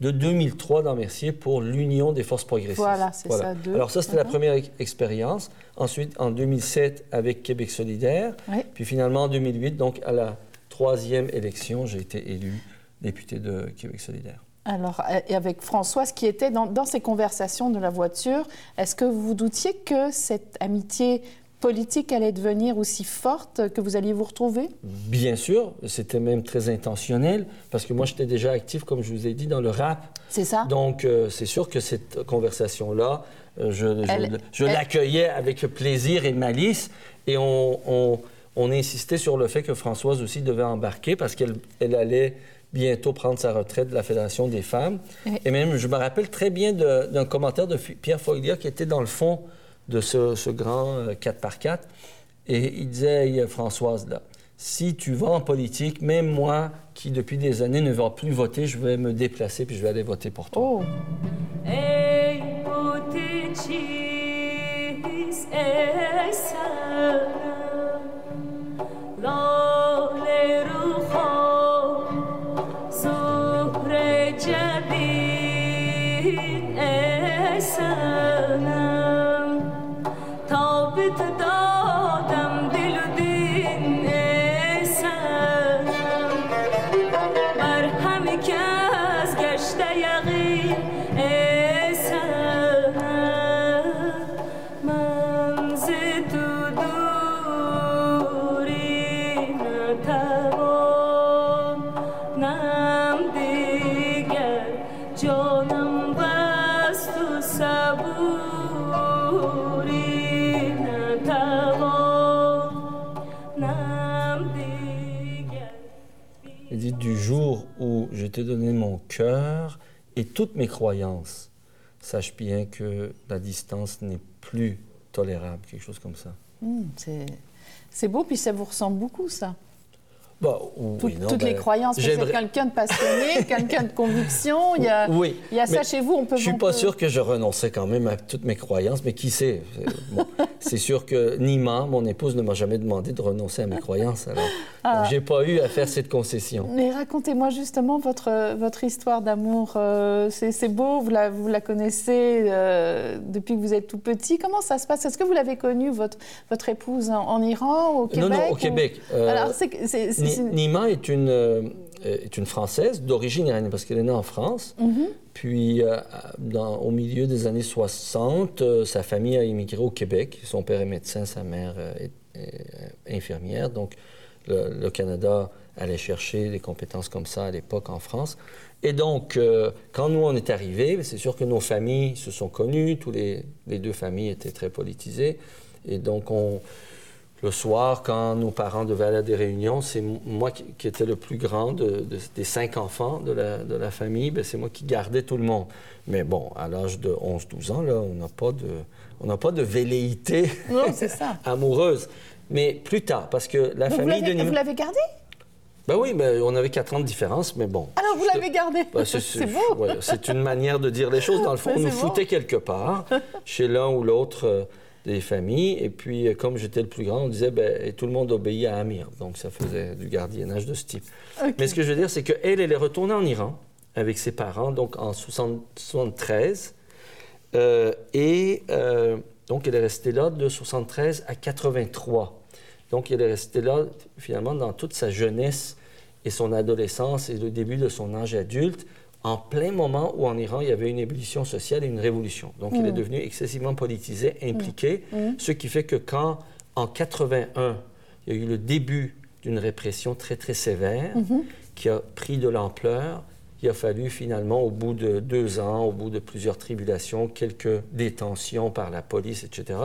de 2003 dans Mercier pour l'Union des forces progressistes. Voilà, c'est ça, deux. Alors ça, c'était la Uh-huh. première ex- expérience. Ensuite, en 2007, avec Québec solidaire. Puis finalement, en 2008, donc à la troisième élection, j'ai été élu député de Québec solidaire. Alors, et avec Françoise qui était dans, dans ces conversations de la voiture, est-ce que vous vous doutiez que cette amitié politique allait devenir aussi forte que vous alliez vous retrouver? Bien sûr, c'était même très intentionnel, parce que moi, j'étais déjà actif, comme je vous ai dit, dans le rap. C'est ça Donc, euh, c'est sûr que cette conversation-là, euh, je, l'accueillais avec plaisir et malice. Et on, on- on insistait sur le fait que Françoise aussi devait embarquer parce qu'elle elle allait bientôt prendre sa retraite de la Fédération des femmes. Oui. Et même, je me rappelle très bien d'un commentaire de Pierre Foglia qui était dans le fond de ce, ce grand euh, 4x4. Et il disait, Hey, Françoise, là, si tu vas en politique, même moi, qui depuis des années ne va plus voter, je vais me déplacer puis je vais aller voter pour toi. Oh, ای t'ai donné mon cœur et toutes mes croyances, sache bien que la distance n'est plus tolérable, quelque chose comme ça. Hmm, c'est- c'est beau, puis ça vous ressemble beaucoup, ça. Bah, oui, Tout- non, toutes les ben, croyances. C'est quelqu'un de passionné, quelqu'un de conviction. Il y a, Oui. il y a ça chez vous. On peut. Je suis pas peut- sûr que je renonçais quand même à toutes mes croyances, mais qui sait? C'est- bon, c'est sûr que Nima, mon épouse, ne m'a jamais demandé de renoncer à mes croyances. Alors, Ah. j'ai pas eu à faire cette concession. Mais racontez-moi justement votre, votre histoire d'amour. Euh, c'est c'est beau, vous la, vous la connaissez euh, depuis que vous êtes tout petit. Comment ça se passe? Est-ce que vous l'avez connue, votre, votre épouse, en, en Iran, au Québec non, non, au ou- Québec. Euh, Alors, c'est- Nima est une, euh, est une Française d'origine iranienne parce qu'elle est née en France. Mhm. Puis, euh, dans- au milieu des années 60, euh, sa famille a immigré au Québec. Son père est médecin, sa mère est, est infirmière. Donc, le, le Canada allait chercher des compétences comme ça à l'époque en France. Et donc, euh, quand nous, on est arrivés, c'est sûr que nos familles se sont connues. Tous les, les deux familles étaient très politisées. Et donc, on, le soir, quand nos parents devaient aller à des réunions, c'est moi qui, qui étais le plus grand de- de- des cinq enfants de la, de la famille. Ben, c'est moi qui gardais tout le monde. Mais bon, à l'âge de 11-12 ans, là, on n'a pas de, on n'a pas de velléité Non, ça. amoureuse. Mais plus tard, parce que la Donc, famille de vous l'avez gardé? Ben oui, ben, on avait quatre ans de différence, mais bon. Alors, vous l'avez gardé ben, c'est, beau ouais, c'est une manière de dire les choses. Dans le fond, on nous beau. foutait quelque part, chez l'un ou l'autre euh, des familles. Et puis, euh, comme j'étais le plus grand, on disait, ben, et tout le monde obéit à Amir. Donc, ça faisait du gardiennage de ce type. Mais ce que je veux dire, c'est qu'elle, elle est retournée en Iran avec ses parents, donc en 60 73. Euh, et euh, donc, elle est restée là de 73 à 83. Donc, elle est restée là, finalement, dans toute sa jeunesse et son adolescence et le début de son âge adulte, en plein moment où en Iran, il y avait une ébullition sociale et une révolution. Donc, elle est devenue excessivement politisée, impliquée, ce qui fait que quand, en 81, il y a eu le début d'une répression très, très sévère qui a pris de l'ampleur, il a fallu finalement, au bout de deux ans, au bout de plusieurs tribulations, quelques détentions par la police, etc.,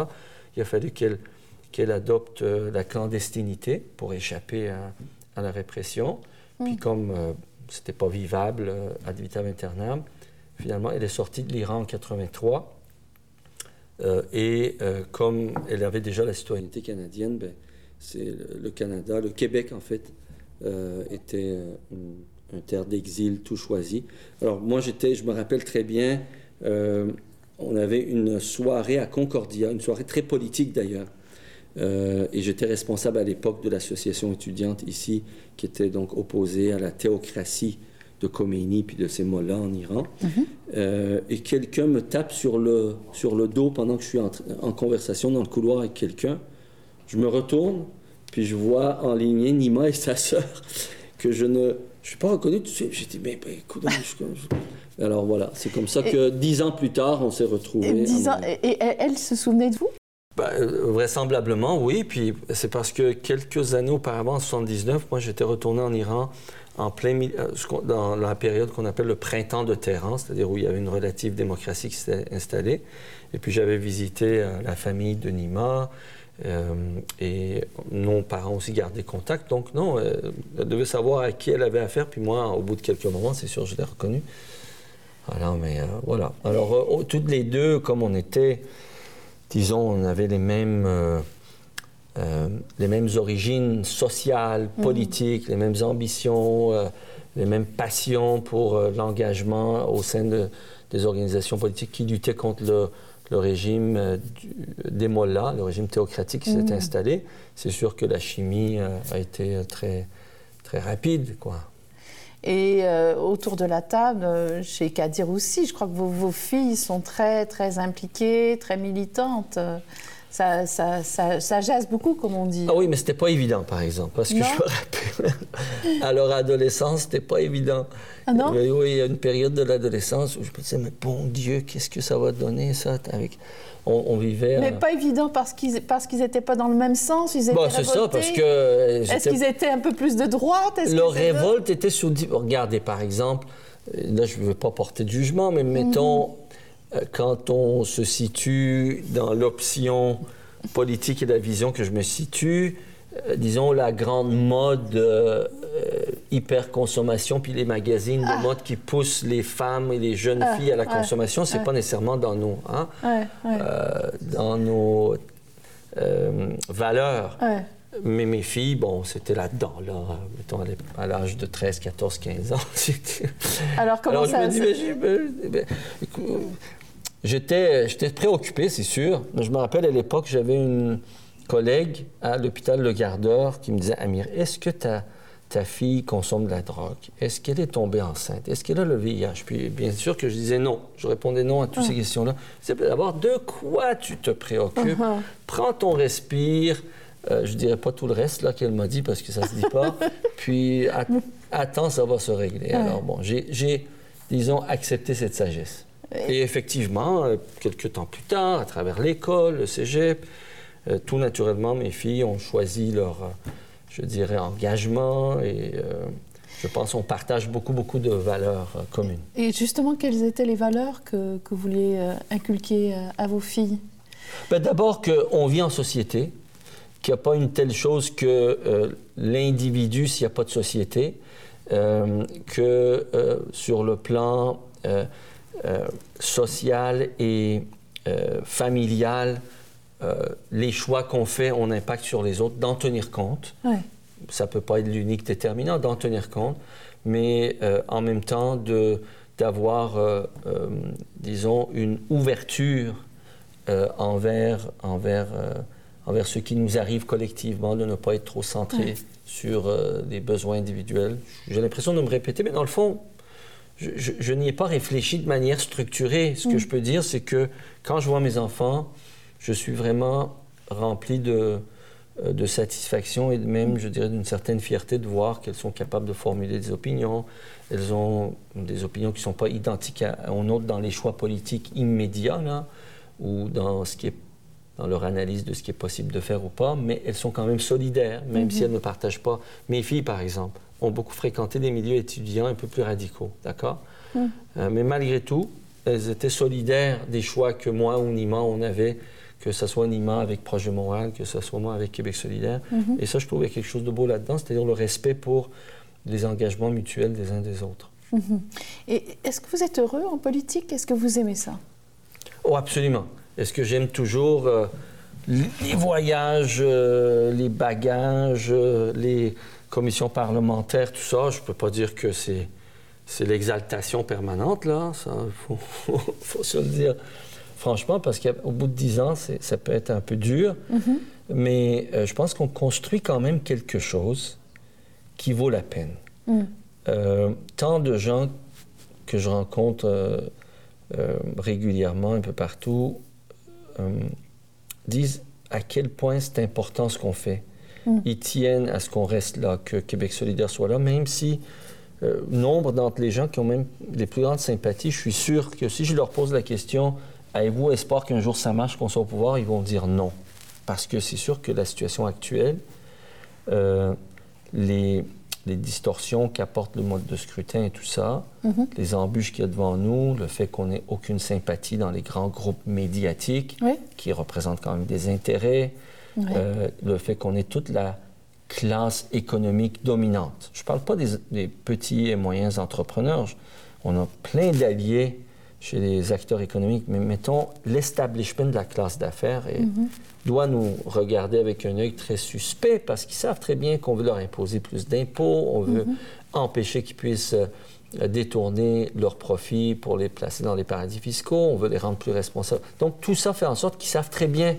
il a fallu qu'elle adopte euh, la clandestinité pour échapper à, à la répression. Puis comme euh, c'était pas vivable euh, ad vitam aeternam, finalement, elle est sortie de l'Iran en 83. Euh, et euh, comme elle avait déjà la citoyenneté canadienne, ben, c'est le, Canada, le Québec en fait, était une, un terre d'exil tout choisi. Alors moi j'étais, je me rappelle très bien, on avait une soirée à Concordia, une soirée très politique d'ailleurs. Euh, et j'étais responsable à l'époque de l'association étudiante ici, qui était donc opposée à la théocratie de Khomeini puis de ces mollahs en Iran. Euh, et quelqu'un me tape sur le, sur le dos pendant que je suis en, en conversation dans le couloir avec quelqu'un. Je me retourne, puis je vois en ligne Nima et sa sœur, que je ne je suis pas reconnu tout de suite. J'ai dit, mais, mais écoute, je- alors voilà, c'est comme ça que dix ans plus tard, on s'est retrouvés. Et, dix ans- amoureux. et- et elle se souvenait de vous? Ben, euh, vraisemblablement, oui. Puis c'est parce que quelques années auparavant, en 79, moi, j'étais retourné en Iran en plein euh, dans la période qu'on appelle le printemps de Téhéran, c'est-à-dire où il y avait une relative démocratie qui s'était installée. Et puis j'avais visité euh, la famille de Nima. et nos parents aussi gardaient contact. Donc, non, elle devait savoir à qui elle avait affaire. Puis moi, au bout de quelques moments, c'est sûr, je l'ai reconnue. Voilà, mais voilà. Alors, toutes les deux, comme on était, disons, on avait les mêmes, euh, euh, les mêmes origines sociales, politiques, les mêmes ambitions, euh, les mêmes passions pour l'engagement au sein de- des organisations politiques qui luttaient contre le, le régime des mollahs, le régime théocratique qui s'est installé. C'est sûr que la chimie a été très, très rapide, quoi. Et euh, autour de la table, euh, chez Kadir aussi, je crois que vos, vos filles sont très, très impliquées, très militantes. Euh, Ça, ça, ça, ça jase beaucoup, comme on dit. Ah oui, mais c'était pas évident, par exemple, parce que Non? je me rappelle, à leur adolescence, c'était pas évident. Ah non? Oui, oui, il y a une période de l'adolescence où je me disais, mais bon Dieu, qu'est-ce que ça va donner, ça, avec... On, on vivait... Mais euh, pas évident parce qu'ils parce qu'ils n'étaient pas dans le même sens. Ils étaient Bon, c'est ça, parce que... euh, Est-ce qu'ils étaient un peu plus de droite? Leur révolte était sous... Regardez, par exemple, euh, là, je ne veux pas porter de jugement, mais mettons, euh, quand on se situe dans l'option politique et la vision que je me situe, euh, disons, la grande mode euh, euh, hyper-consommation, puis les magazines de mode qui poussent les femmes et les jeunes Ah, filles à la consommation, c'est ouais. pas nécessairement dans nos, hein, euh, dans nos valeurs. Mais mes filles, bon, c'était là-dedans, là, mettons, à l'âge de 13, 14, 15 ans. Alors, comment Alors, ça je me dis, mais j'étais, j'étais préoccupé, c'est sûr. Mais je me rappelle à l'époque, j'avais une collègue à l'hôpital Le Gardeur qui me disait, Amir, est-ce que ta, ta fille consomme de la drogue? Est-ce qu'elle est tombée enceinte? Est-ce qu'elle a le VIH? Puis, bien sûr que je disais non. Je répondais non à toutes ces questions-là. C'est d'abord, de quoi tu te préoccupes? Uh-huh. Prends ton respire. Euh, je dirais pas tout le reste là qu'elle m'a dit parce que ça se dit pas. Puis at- attends, ça va se régler. Alors bon, j'ai, j'ai, disons, accepté cette sagesse. Et effectivement, euh, quelques temps plus tard, à travers l'école, le cégep, euh, tout naturellement, mes filles ont choisi leur, euh, je dirais, engagement et euh, je pense qu'on partage beaucoup, beaucoup de valeurs euh, communes. Et justement, quelles étaient les valeurs que, que vous vouliez inculquer à vos filles? Ben, D'abord qu'on vit en société, qu'il n'y a pas une telle chose que l'individu s'il n'y a pas de société, que sur le plan euh, euh, social et euh, familial, euh, les choix qu'on fait ont un impact sur les autres, d'en tenir compte Ouais. ça ne peut pas être l'unique déterminant d'en tenir compte, mais en même temps de, d'avoir, euh, euh, disons, une ouverture euh, envers, envers, envers ce qui nous arrive collectivement, de ne pas être trop centré sur des besoins individuels. J'ai l'impression de me répéter, mais dans le fond, je, je- je n'y ai pas réfléchi de manière structurée. Ce que je peux dire, c'est que quand je vois mes enfants, je suis vraiment rempli de, euh, de satisfaction et même, je dirais, d'une certaine fierté de voir qu'elles sont capables de formuler des opinions. Elles ont des opinions qui ne sont pas identiques à, aux nôtres dans les choix politiques immédiats, là, ou dans, ce qui est, dans leur analyse de ce qui est possible de faire ou pas, mais elles sont quand même solidaires, même si elles ne partagent pas. Mes filles, par exemple, ont beaucoup fréquenté des milieux étudiants un peu plus radicaux, d'accord? Euh, mais malgré tout, elles étaient solidaires des choix que moi ou Nima, on avait, que ce soit Nima avec Projet Montréal, que ce soit moi avec Québec solidaire. Et ça, je trouvais quelque chose de beau là-dedans, c'est-à-dire le respect pour les engagements mutuels des uns des autres. Et est-ce que vous êtes heureux en politique? Est-ce que vous aimez ça? Oh, absolument. Est-ce que j'aime toujours euh, les voyages, euh, les bagages, euh, les commissions parlementaires, tout ça? Je ne peux pas dire que c'est, c'est l'exaltation permanente, là. Ça, faut, faut, faut se le dire franchement, parce qu'au bout de dix ans, c'est- ça peut être un peu dur. Mais euh, je pense qu'on construit quand même quelque chose qui vaut la peine. Euh, tant de gens que je rencontre euh, régulièrement un peu partout disent à quel point c'est important ce qu'on fait. Ils tiennent à ce qu'on reste là, que Québec solidaire soit là, même si euh, nombre d'entre les gens qui ont même les plus grandes sympathies, je suis sûr que si je leur pose la question, avez-vous espoir qu'un jour ça marche, qu'on soit au pouvoir, ils vont dire non. Parce que c'est sûr que la situation actuelle, euh, les, les distorsions qu'apporte le mode de scrutin et tout ça, les embûches qu'il y a devant nous, le fait qu'on n'ait aucune sympathie dans les grands groupes médiatiques Oui. qui représentent quand même des intérêts, Euh, le fait qu'on ait toute la classe économique dominante. Je ne parle pas des, des petits et moyens entrepreneurs. On a plein d'alliés chez les acteurs économiques, mais mettons, l'establishment de la classe d'affaires et doit nous regarder avec un œil très suspect parce qu'ils savent très bien qu'on veut leur imposer plus d'impôts, on veut empêcher qu'ils puissent euh, détourner leurs profits pour les placer dans les paradis fiscaux, on veut les rendre plus responsables. Donc tout ça fait en sorte qu'ils savent très bien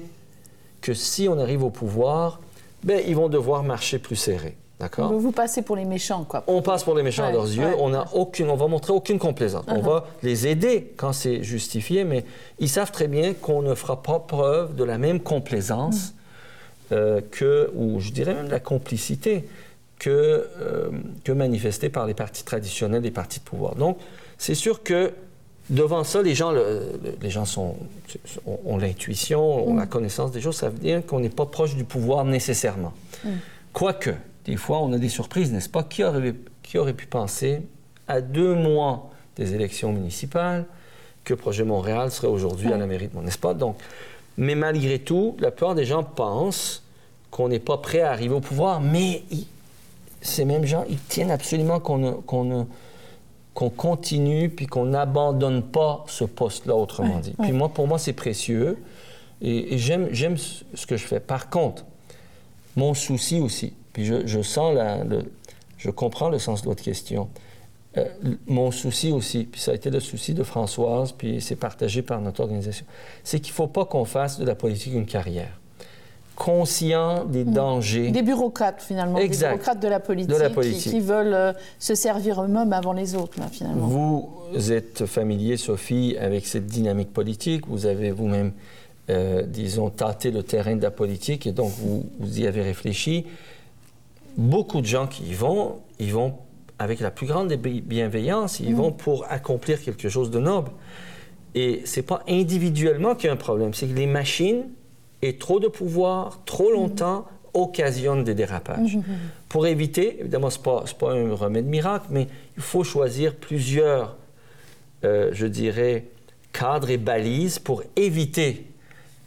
que si on arrive au pouvoir, ben, ils vont devoir marcher plus serré. D'accord? Vous passez pour les méchants, quoi. On passe pour les méchants Ouais, à leurs yeux. ouais. Uh-huh. On, a aucune, on va montrer aucune complaisance. On va les aider quand c'est justifié, mais ils savent très bien qu'on ne fera pas preuve de la même complaisance Mm. euh, que, ou je dirais même de la complicité, que, euh, que manifestée par les partis traditionnels, les partis de pouvoir. Donc, c'est sûr que devant ça, les gens, le- le- les gens sont, ont, ont l'intuition, ont la connaissance des choses. Ça veut dire qu'on n'est pas proche du pouvoir nécessairement. Quoique, des fois, on a des surprises, n'est-ce pas? Qui aurait, qui aurait pu penser, à deux mois des élections municipales, que Projet Montréal serait aujourd'hui à la mairie de Montréal, n'est-ce pas? Donc, mais malgré tout, la plupart des gens pensent qu'on n'est pas prêt à arriver au pouvoir, mais ces mêmes gens, ils tiennent absolument qu'on ne- qu'on ne- qu'on continue puis qu'on n'abandonne pas ce poste-là, autrement Ouais, dit. ouais. Puis moi, pour moi, c'est précieux et, et j'aime j'aime ce que je fais. Par contre, mon souci aussi, puis je, je sens la, le, je comprends le sens de votre question. Euh, mon souci aussi, puis ça a été le souci de Françoise, puis c'est partagé par notre organisation, c'est qu'il ne faut pas qu'on fasse de la politique une carrière. Conscient des dangers. Des bureaucrates, finalement. Exact. Des bureaucrates de la politique, De la qui- politique. Qui, veulent euh, se servir eux-mêmes avant les autres, là, finalement. Vous êtes familier, Sophie, avec cette dynamique politique. Vous avez vous-même, euh, disons, tâté le terrain de la politique et donc vous, vous y avez réfléchi. Beaucoup de gens qui y vont, ils vont avec la plus grande des bi- bienveillances, ils vont pour accomplir quelque chose de noble. Et c'est pas individuellement qu'il y a un problème, c'est que les machines et trop de pouvoir, trop longtemps, occasionnent des dérapages. Pour éviter, évidemment, ce n'est pas, un remède miracle, mais il faut choisir plusieurs, euh, je dirais, cadres et balises pour éviter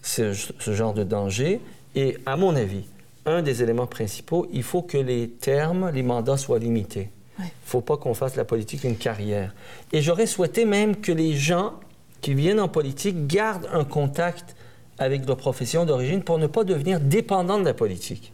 ce, ce genre de danger. Et à mon avis, un des éléments principaux, il faut que les termes, les mandats soient limités. Il Ouais. ne faut pas qu'on fasse de la politique une carrière. Et j'aurais souhaité même que les gens qui viennent en politique gardent un contact avec leur profession d'origine pour ne pas devenir dépendants de la politique.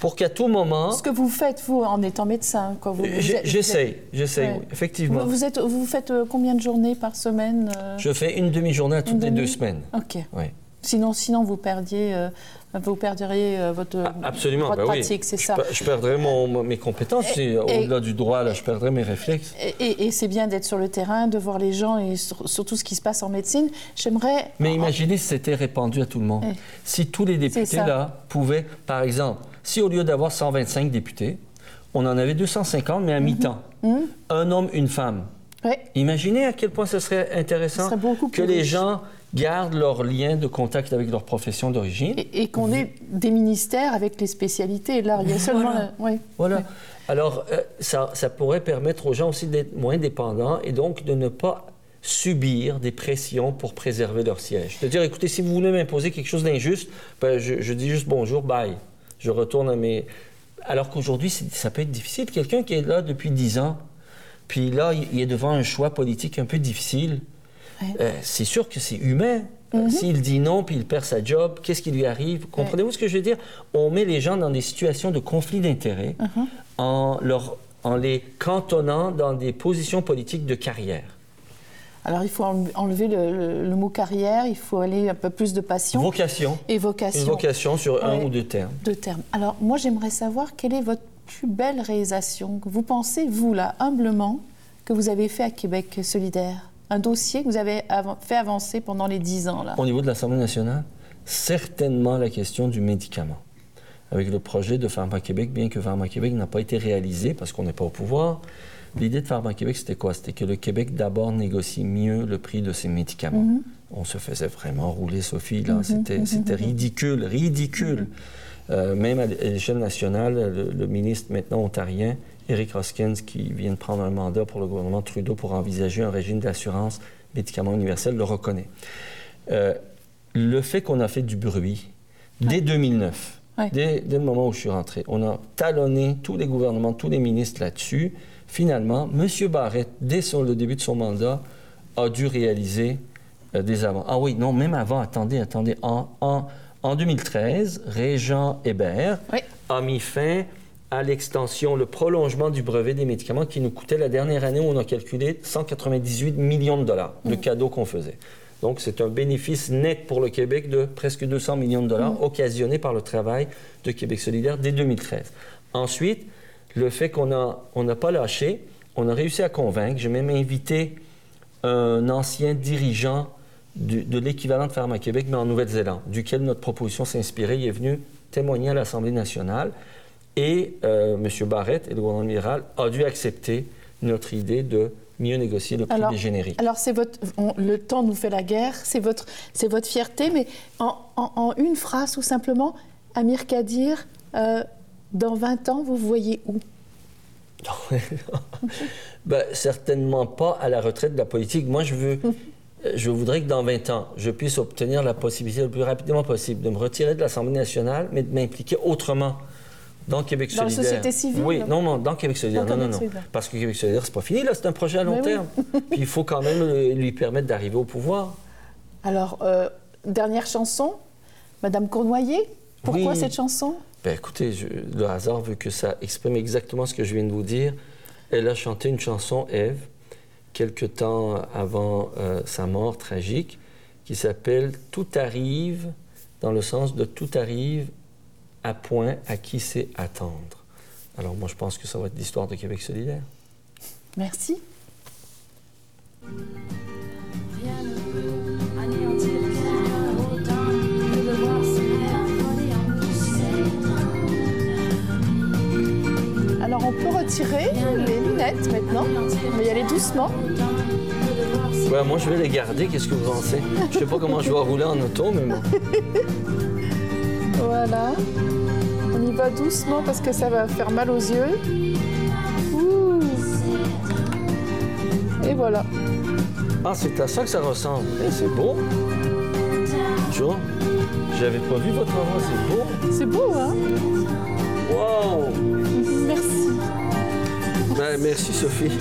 Pour qu'à tout moment... Ce que vous faites, vous, en étant médecin, quoi. Vous, J'essaye, êtes- j'essaye, Ouais. oui, effectivement. Vous, vous êtes, vous faites euh, combien de journées par semaine euh, Je fais une demi-journée à toutes Une les demi? deux semaines. Ok. Oui. Sinon, sinon vous perdiez, euh, vous perdriez euh, votre, Ah, Absolument, votre ben oui. pratique, c'est Je ça. Je perdrais mon- mes compétences. c'est Au-delà du droit, là, je perdrais mes réflexes. Et, et- et c'est bien d'être sur le terrain, de voir les gens et sur- surtout ce qui se passe en médecine. J'aimerais. Mais imaginez si c'était répandu à tout le monde. Eh. Si tous les députés, là, pouvaient, par exemple, si au lieu d'avoir 125 députés, on en avait 250, mais à Mhm. mi-temps, un homme, une femme. Imaginez à quel point ce serait intéressant Ce serait beaucoup que les gens gardent leur lien de contact avec leur profession d'origine. Et, et qu'on ait des ministères avec les spécialités. Là, il y a seulement. Voilà. la- ouais. Voilà. Alors, euh, ça, ça pourrait permettre aux gens aussi d'être moins dépendants et donc de ne pas subir des pressions pour préserver leur siège. C'est-à-dire, écoutez, si vous voulez m'imposer quelque chose d'injuste, ben, je, je dis juste bonjour, bye. Je retourne à mes... Alors qu'aujourd'hui, ça peut être difficile. Quelqu'un qui est là depuis 10 ans, puis là, il est devant un choix politique un peu difficile, Ouais. euh, c'est sûr que c'est humain. Mhm. S'il dit non, puis il perd sa job, qu'est-ce qui lui arrive? Comprenez-vous ce que je veux dire? On met les gens dans des situations de conflit d'intérêts Mhm. en, leur- en les cantonnant dans des positions politiques de carrière. Alors, il faut en- enlever le, le- le mot carrière, il faut aller un peu plus de passion Vocation. et vocation. Une vocation sur un Ouais. ou deux termes. Deux termes. Alors, moi, j'aimerais savoir quelle est votre plus belle réalisation que vous pensez, vous, là, humblement, que vous avez fait à Québec solidaire? Un dossier que vous avez av- fait avancer pendant les dix ans, là Au niveau de l'Assemblée nationale, certainement la question du médicament. Avec le projet de Pharma Québec, bien que Pharma Québec n'a pas été réalisé parce qu'on n'est pas au pouvoir, l'idée de Pharma Québec, c'était quoi? C'était que le Québec d'abord négocie mieux le prix de ses médicaments. Mhm. On se faisait vraiment rouler, Sophie, là. C'était c'était ridicule, ridicule. Euh, même à l'échelle nationale, le, le ministre maintenant ontarien, Eric Hoskins, qui vient de prendre un mandat pour le gouvernement Trudeau pour envisager un régime d'assurance médicaments universel, le reconnaît. Euh, le fait qu'on a fait du bruit dès 2009, Ouais. dès, dès le moment où je suis rentré, on a talonné tous les gouvernements, tous les ministres là-dessus. Finalement, M. Barrett, dès son- le début de son mandat, a dû réaliser euh, des avant. Ah oui, non, même avant, attendez, attendez. En, en, en 2013, Régent Hébert Oui. a mis fin à l'extension, le prolongement du brevet des médicaments qui nous coûtait la dernière année où on a calculé 198 millions de dollars de cadeaux qu'on faisait. Donc, c'est un bénéfice net pour le Québec de presque 200 millions de dollars occasionné par le travail de Québec solidaire dès 2013. Ensuite, le fait qu'on n'a on pas lâché, on a réussi à convaincre. J'ai même invité un ancien dirigeant du- de l'équivalent de Pharma Québec, mais en Nouvelle-Zélande, duquel notre proposition s'inspirait. Il est venu témoigner à l'Assemblée nationale. Et euh, M. Barrett et le gouvernement libéral a dû accepter notre idée de mieux négocier le prix Alors- des génériques. Alors, c'est votre, on- le temps nous fait la guerre, c'est votre, c'est votre fierté, mais en, en- en une phrase, tout simplement, Amir Kadir, euh, dans 20 ans, vous voyez où? Ben, certainement pas à la retraite de la politique. Moi, je veux, je voudrais que dans 20 ans, je puisse obtenir la possibilité le plus rapidement possible de me retirer de l'Assemblée nationale, mais de m'impliquer autrement Dans Québec Dans la solidaire. société civile? Oui, non, non, dans Québec solidaire. Dans non, non, Québec non. solidaire. Parce que Québec solidaire, c'est pas fini, là, c'est un projet à long Mais oui. terme. Puis il faut quand même euh, lui permettre d'arriver au pouvoir. Alors, euh, dernière chanson, Madame Cournoyer. Pourquoi Oui. cette chanson? Ben écoutez, je- le hasard veut que ça exprime exactement ce que je viens de vous dire. Elle a chanté une chanson, Ève, quelque temps avant euh, sa mort tragique, qui s'appelle Tout arrive, dans le sens de tout arrive à point à qui sait attendre. Alors moi, je pense que ça va être l'histoire de Québec solidaire. Merci. Rien ne peut anéantir quelqu'un autant que de voir ses rêves voler en poussière. Alors, on peut retirer les lunettes maintenant. On va y aller doucement. Ouais, moi, je vais les garder. Qu'est-ce que vous pensez? Je sais pas comment je vais rouler en auto, mais bon. Voilà. On y va doucement parce que ça va faire mal aux yeux. Ouh. Et voilà. Ah, c'est à ça que ça ressemble. Eh, c'est beau. Jo, j'avais pas vu votre avant, c'est beau. C'est beau, hein Wow! Merci. Ben, merci, Sophie.